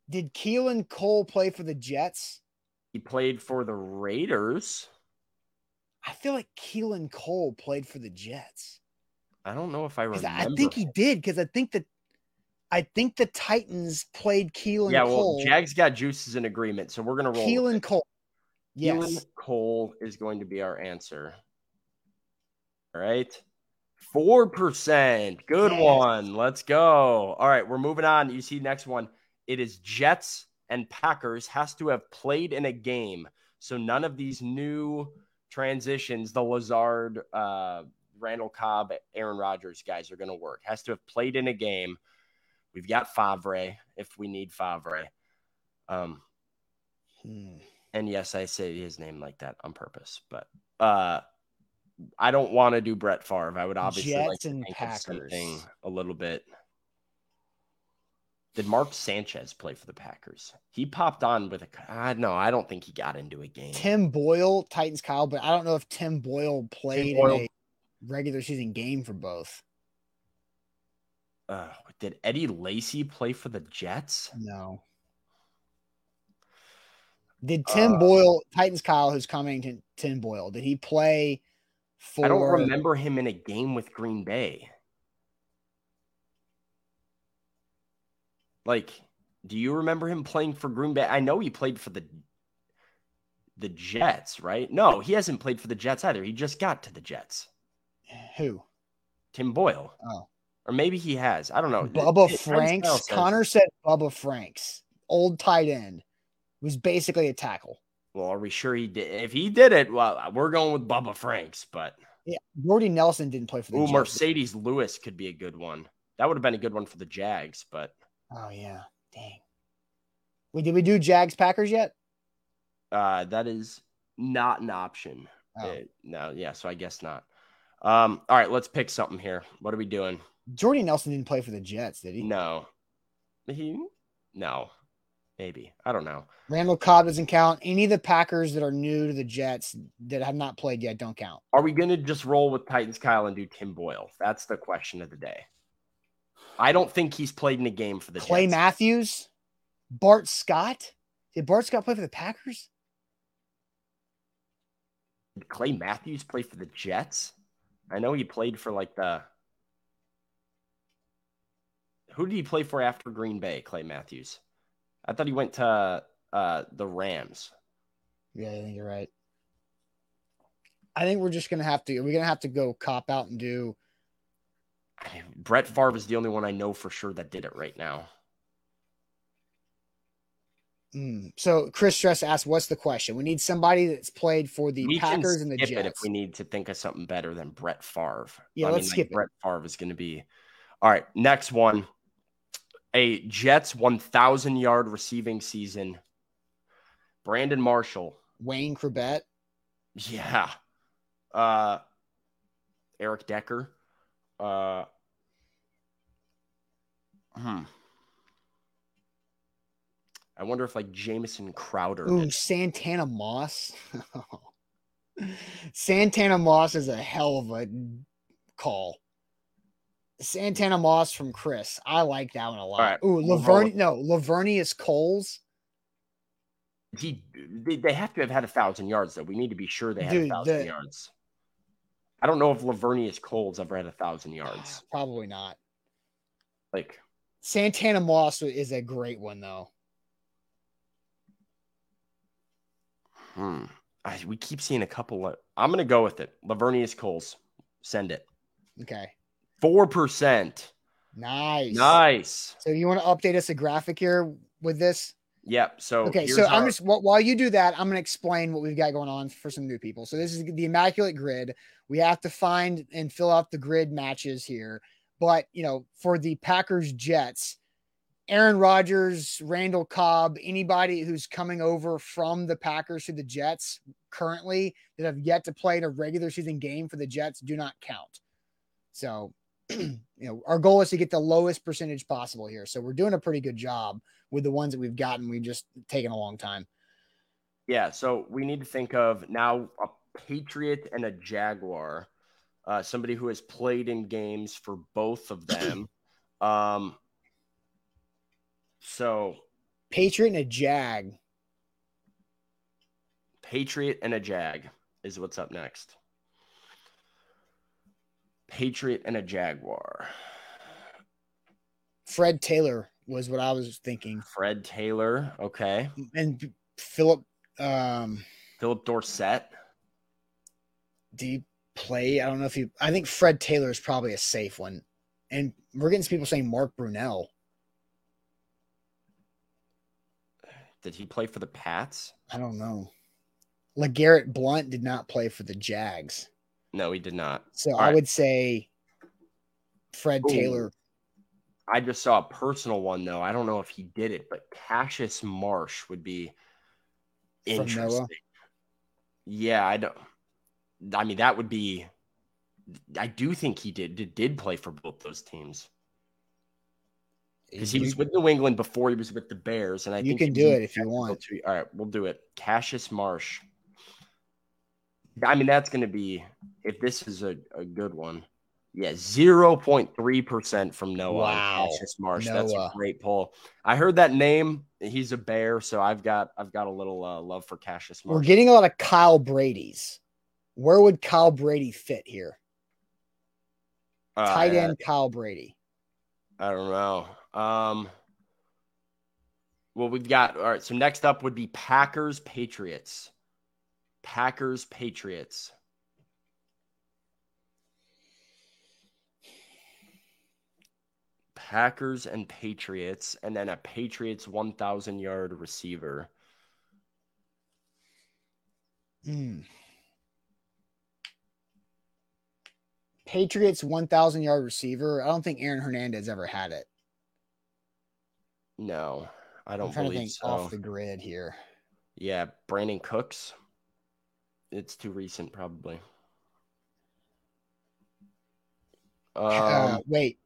Speaker 1: Did Keelan Cole play for the Jets?
Speaker 2: he played for the Raiders.
Speaker 1: I feel like Keelan Cole played for the Jets.
Speaker 2: I don't know if I remember.
Speaker 1: I think he did because I think that I think the Titans played Keelan
Speaker 2: yeah, well,
Speaker 1: Cole.
Speaker 2: Jags got juices in agreement, so we're gonna roll.
Speaker 1: Keelan. Cole. Yes.
Speaker 2: Keelan Cole is going to be our answer. All right. 4%. Good
Speaker 1: Yes.
Speaker 2: one. Let's go. All right. We're moving on. You see, next one. It is Jets and Packers has to have played in a game. So none of these new transitions, the Lazard, uh, Randall Cobb, Aaron Rodgers guys are going to work. Has to have played in a game. We've got Favre if we need Favre. Um,
Speaker 1: Hmm.
Speaker 2: and yes, I say his name like that on purpose, but uh I don't want to do Brett Favre. I would obviously like
Speaker 1: Jets
Speaker 2: to
Speaker 1: and
Speaker 2: think
Speaker 1: Packers.
Speaker 2: of something a little bit. Did Mark Sanchez play for the Packers? He popped on with a. I no, I don't think he got into a game.
Speaker 1: Tim Boyle, Titans Kyle, but I don't know if Tim Boyle played
Speaker 2: Boyle.
Speaker 1: in a regular season game for both.
Speaker 2: Uh, did Eddie Lacy play for the Jets?
Speaker 1: No. Did Tim
Speaker 2: Uh,
Speaker 1: Boyle, Titans Kyle, who's coming to Tim Boyle, did he play for
Speaker 2: I don't remember him in a game with Green Bay. Like, do you remember him playing for Green Bay? I know he played for the the Jets, right? No, he hasn't played for the Jets either. He just got to the Jets.
Speaker 1: who?
Speaker 2: Tim Boyle.
Speaker 1: Oh.
Speaker 2: Or maybe he has. I don't know.
Speaker 1: Bubba
Speaker 2: It-
Speaker 1: Franks. Connor said Bubba Franks, old tight end, was basically a tackle.
Speaker 2: Well, are we sure he did? If he did it, well, we're going with Bubba Franks, but
Speaker 1: Yeah, Jordy Nelson didn't play for the
Speaker 2: ooh,
Speaker 1: Jets.
Speaker 2: Marcedes Lewis could be a good one. That would have been a good one for the Jags, but
Speaker 1: Oh yeah, dang. Wait, did we do Jags Packers yet?
Speaker 2: Uh, that is not an option.
Speaker 1: Oh.
Speaker 2: Uh, no, yeah, so I guess not. Um, all right, let's pick something here. What are we doing?
Speaker 1: Jordy Nelson didn't play for the Jets, did he?
Speaker 2: No, he, no, maybe I don't know.
Speaker 1: Randall Cobb doesn't count. Any of the Packers that are new to the Jets that have not played yet don't count.
Speaker 2: Are we gonna just roll with Titans Kyle and do Tim Boyle? That's the question of the day. I don't think he's played in a game for the
Speaker 1: Clay
Speaker 2: Jets.
Speaker 1: Matthews, Bart Scott. Did Bart Scott play for the Packers?
Speaker 2: Did Clay Matthews play for the Jets? I know he played for like the. Who did he play for after Green Bay? Clay Matthews. I thought he went to uh, the Rams.
Speaker 1: Yeah, I think you're right. I think we're just gonna have to. We're gonna have to go cop out and do.
Speaker 2: Brett Favre is the only one I know for sure that did it right now.
Speaker 1: Mm. So Chris Stress asked, "What's the question? We need somebody that's played for the
Speaker 2: we
Speaker 1: Packers and the Jets."
Speaker 2: if we need to think of something better than Brett Favre.
Speaker 1: Yeah,
Speaker 2: I
Speaker 1: let's
Speaker 2: mean,
Speaker 1: skip it.
Speaker 2: Brett Favre is going to be. All right, next one. A Jets 1,000 yard receiving season. Brandon Marshall.
Speaker 1: Wayne Chrebet.
Speaker 2: Yeah. Uh, Eric Decker. Uh, hmm. I wonder if like Jamison Crowder.
Speaker 1: Ooh, Santana Moss. [LAUGHS] Santana Moss is a hell of a call. Santana Moss from Chris. I like that one a lot.
Speaker 2: right,
Speaker 1: Ooh, Laverne. No, Laveranues Coles.
Speaker 2: he they, they have to have had a thousand yards though. We need to be sure they had a thousand
Speaker 1: the-
Speaker 2: yards. I don't know if Laveranues Cole's ever had a thousand yards. [SIGHS]
Speaker 1: Probably not.
Speaker 2: Like
Speaker 1: Santana Moss is a great one though.
Speaker 2: Hmm. I, we keep seeing a couple. Of, I'm going to go with it. Laveranues Coles. Send it.
Speaker 1: Okay.
Speaker 2: 4%.
Speaker 1: Nice.
Speaker 2: Nice.
Speaker 1: So you want to update us a graphic here with this?
Speaker 2: Yep. So
Speaker 1: Okay, so I'm
Speaker 2: our-
Speaker 1: just wh- while you do that, I'm going to explain what we've got going on for some new people. So this is the immaculate grid. We have to find and fill out the grid matches here. But you know, for the Packers Jets, Aaron Rodgers, Randall Cobb, anybody who's coming over from the Packers to the Jets currently that have yet to play in a regular season game for the Jets do not count. So, [CLEARS THROAT] you know, our goal is to get the lowest percentage possible here. So we're doing a pretty good job with the ones that we've gotten. We've just taken a long time.
Speaker 2: Yeah, so we need to think of now a Patriot and a Jaguar, uh, somebody who has played in games for both of them. [CLEARS THROAT] um, so
Speaker 1: Patriot and a Jag.
Speaker 2: Patriot and a Jag is what's up next. Patriot and a Jaguar.
Speaker 1: Fred Taylor was what I was thinking.
Speaker 2: Fred Taylor, okay.
Speaker 1: And Phillip, um,
Speaker 2: Phillip Dorsett.
Speaker 1: do you play? I don't know if you, I think Fred Taylor is probably a safe one. And we're getting some people saying Mark Brunell.
Speaker 2: Did he play for the Pats?
Speaker 1: I don't know. LeGarrette Blount did not play for the Jags.
Speaker 2: No, he did not.
Speaker 1: So
Speaker 2: All
Speaker 1: I
Speaker 2: right.
Speaker 1: would say Fred
Speaker 2: Ooh.
Speaker 1: Taylor.
Speaker 2: I just saw a personal one though. I don't know if he did it, but Cassius Marsh would be interesting. Yeah, I don't. I mean, that would be. I do think he did did, did play for both those teams because he was with New England before he was with the Bears, and I
Speaker 1: You can do it if you want.
Speaker 2: Too. All right, we'll do it. Cassius Marsh. I mean, that's going to be if this is a, a good one. Yeah, zero point three percent from Noah.
Speaker 1: Wow.
Speaker 2: Cassius Marsh. That's a great pull. I heard that name. He's a bear, so I've got I've got a little uh, love for Cassius Marsh.
Speaker 1: We're getting a lot of Kyle Brady's. Where would Kyle Brady fit here?
Speaker 2: Uh,
Speaker 1: Tight
Speaker 2: I-
Speaker 1: end Kyle Brady.
Speaker 2: I don't know. Um, well, we've got all right. So next up would be Packers Patriots. Packers Patriots. Packers and Patriots, and then a Patriots 1,000 yard receiver.
Speaker 1: Hmm. Patriots 1,000 yard receiver. I don't think Aaron Hernandez ever had it.
Speaker 2: No, I
Speaker 1: I'm
Speaker 2: don't
Speaker 1: trying to
Speaker 2: believe
Speaker 1: think
Speaker 2: so.
Speaker 1: off the grid here.
Speaker 2: Yeah, Brandin Cooks. It's too recent, probably. Um,
Speaker 1: uh, wait,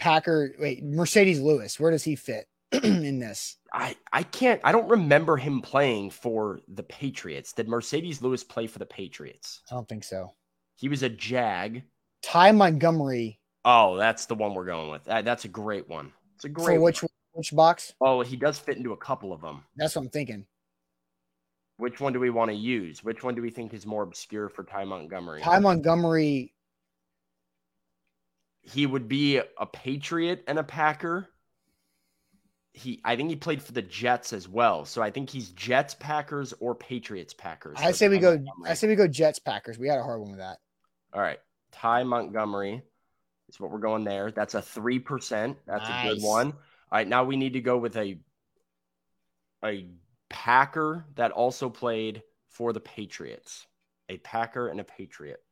Speaker 1: Packer. Wait, Marcedes Lewis. Where does he fit [CLEARS THROAT] in this?
Speaker 2: I I can't. I don't remember him playing for the Patriots. Did Marcedes Lewis play for the Patriots?
Speaker 1: I don't think so.
Speaker 2: He was a Jag.
Speaker 1: Ty Montgomery
Speaker 2: Oh, that's the one we're going with. That, that's a great one. It's a great.
Speaker 1: for which
Speaker 2: one.
Speaker 1: which box?
Speaker 2: Oh, he does fit into a couple of them.
Speaker 1: That's what I'm thinking.
Speaker 2: Which one do we want to use? Which one do we think is more obscure for Ty Montgomery?
Speaker 1: Ty Montgomery.
Speaker 2: He would be a Patriot and a Packer. He, I think he played for the Jets as well. So I think he's Jets, Packers, or Patriots, Packers.
Speaker 1: I say we go.
Speaker 2: Montgomery.
Speaker 1: I say we go Jets Packers. We had a hard one with that.
Speaker 2: All right, Ty Montgomery is what we're going there. That's a three percent. That's a good one. All right, now we need to go with a a Packer that also played for the Patriots. A Packer and a Patriot.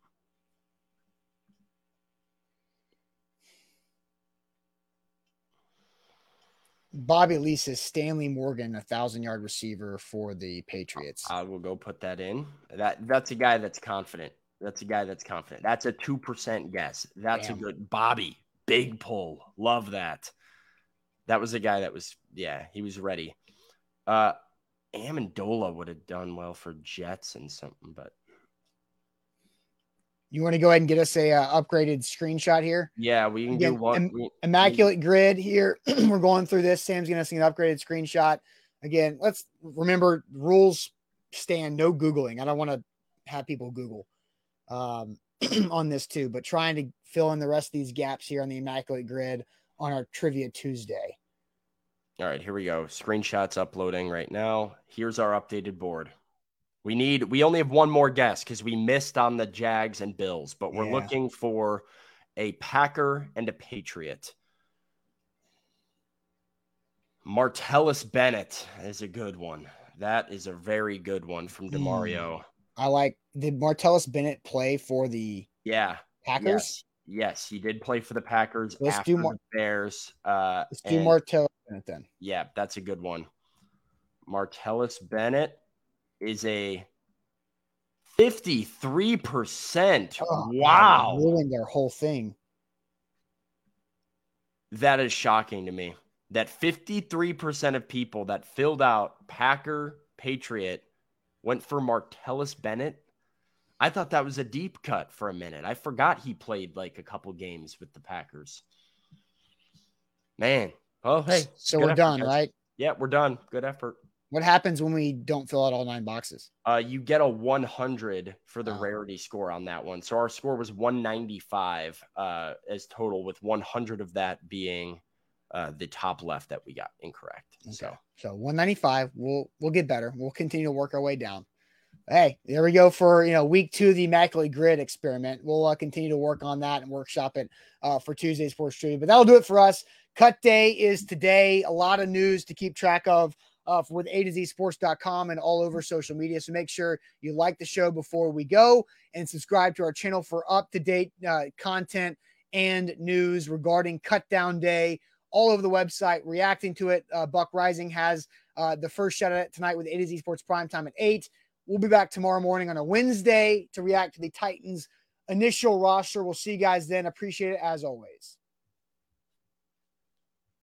Speaker 1: Bobby Lee says Stanley Morgan, a thousand yard receiver for the Patriots.
Speaker 2: I will go put that in. That that's a guy that's confident. That's a guy that's confident. That's a two percent guess. That's
Speaker 1: Damn.
Speaker 2: a good Bobby. Big pull. Love that. That was a guy that was yeah, he was ready. Uh Amendola would have done well for Jets and something, but
Speaker 1: You want to go ahead and get us a uh, upgraded screenshot here?
Speaker 2: yeah, we can
Speaker 1: Again,
Speaker 2: do one. we-
Speaker 1: Immaculate grid here. [CLEARS THROAT] We're going through this. Sam's going to see an upgraded screenshot. Again, let's remember rules stand no Googling. I don't want to have people Google um, [CLEARS THROAT] on this too, but trying to fill in the rest of these gaps here on the Immaculate grid on our Trivia Tuesday.
Speaker 2: All right, here we go. Screenshots uploading right now. Here's our updated board. We need we only have one more guess because we missed on the Jags and Bills, but we're
Speaker 1: Yeah.
Speaker 2: looking for a Packer and a Patriot. Martellus Bennett is a good one. That is a very good one from Demario. Mm.
Speaker 1: I like did Martellus Bennett play for the
Speaker 2: yeah
Speaker 1: Packers?
Speaker 2: Yes, yes he did play for the Packers Let's after do Mar- the Bears. Uh,
Speaker 1: Let's do Martellus Bennett then.
Speaker 2: Yeah, that's a good one. Martellus Bennett is a 53%. Oh, wow.
Speaker 1: Ruined their whole thing.
Speaker 2: That is shocking to me. That 53% of people that filled out Packer Patriot went for Martellus Bennett. I thought that was a deep cut for a minute. I forgot he played like a couple games with the Packers. Man. Oh, hey.
Speaker 1: So we're effort, done, guys. right?
Speaker 2: Yeah, we're done. Good effort.
Speaker 1: What happens when we don't fill out all nine boxes?
Speaker 2: Uh, you get a 100 for the oh. rarity score on that one. So our score was 195 uh, as total, with 100 of that being uh, the top left that we got incorrect. Okay. So
Speaker 1: so 195. We'll we'll get better. We'll continue to work our way down. Hey, there we go for you know week two of the immaculate grid experiment. We'll uh, continue to work on that and workshop it uh, for Tuesday's Sports Trivia. But that'll do it for us. Cut day is today. A lot of news to keep track of uh, with A to Z Sports.com and all over social media. So make sure you like the show before we go and subscribe to our channel for up to date uh, content and news regarding Cut Down Day all over the website, reacting to it. Uh, Buck Reising has uh, the first shot at it tonight with A to Z Sports Prime Time at 8. We'll be back tomorrow morning on a Wednesday to react to the Titans' initial roster. We'll see you guys then. Appreciate it as always.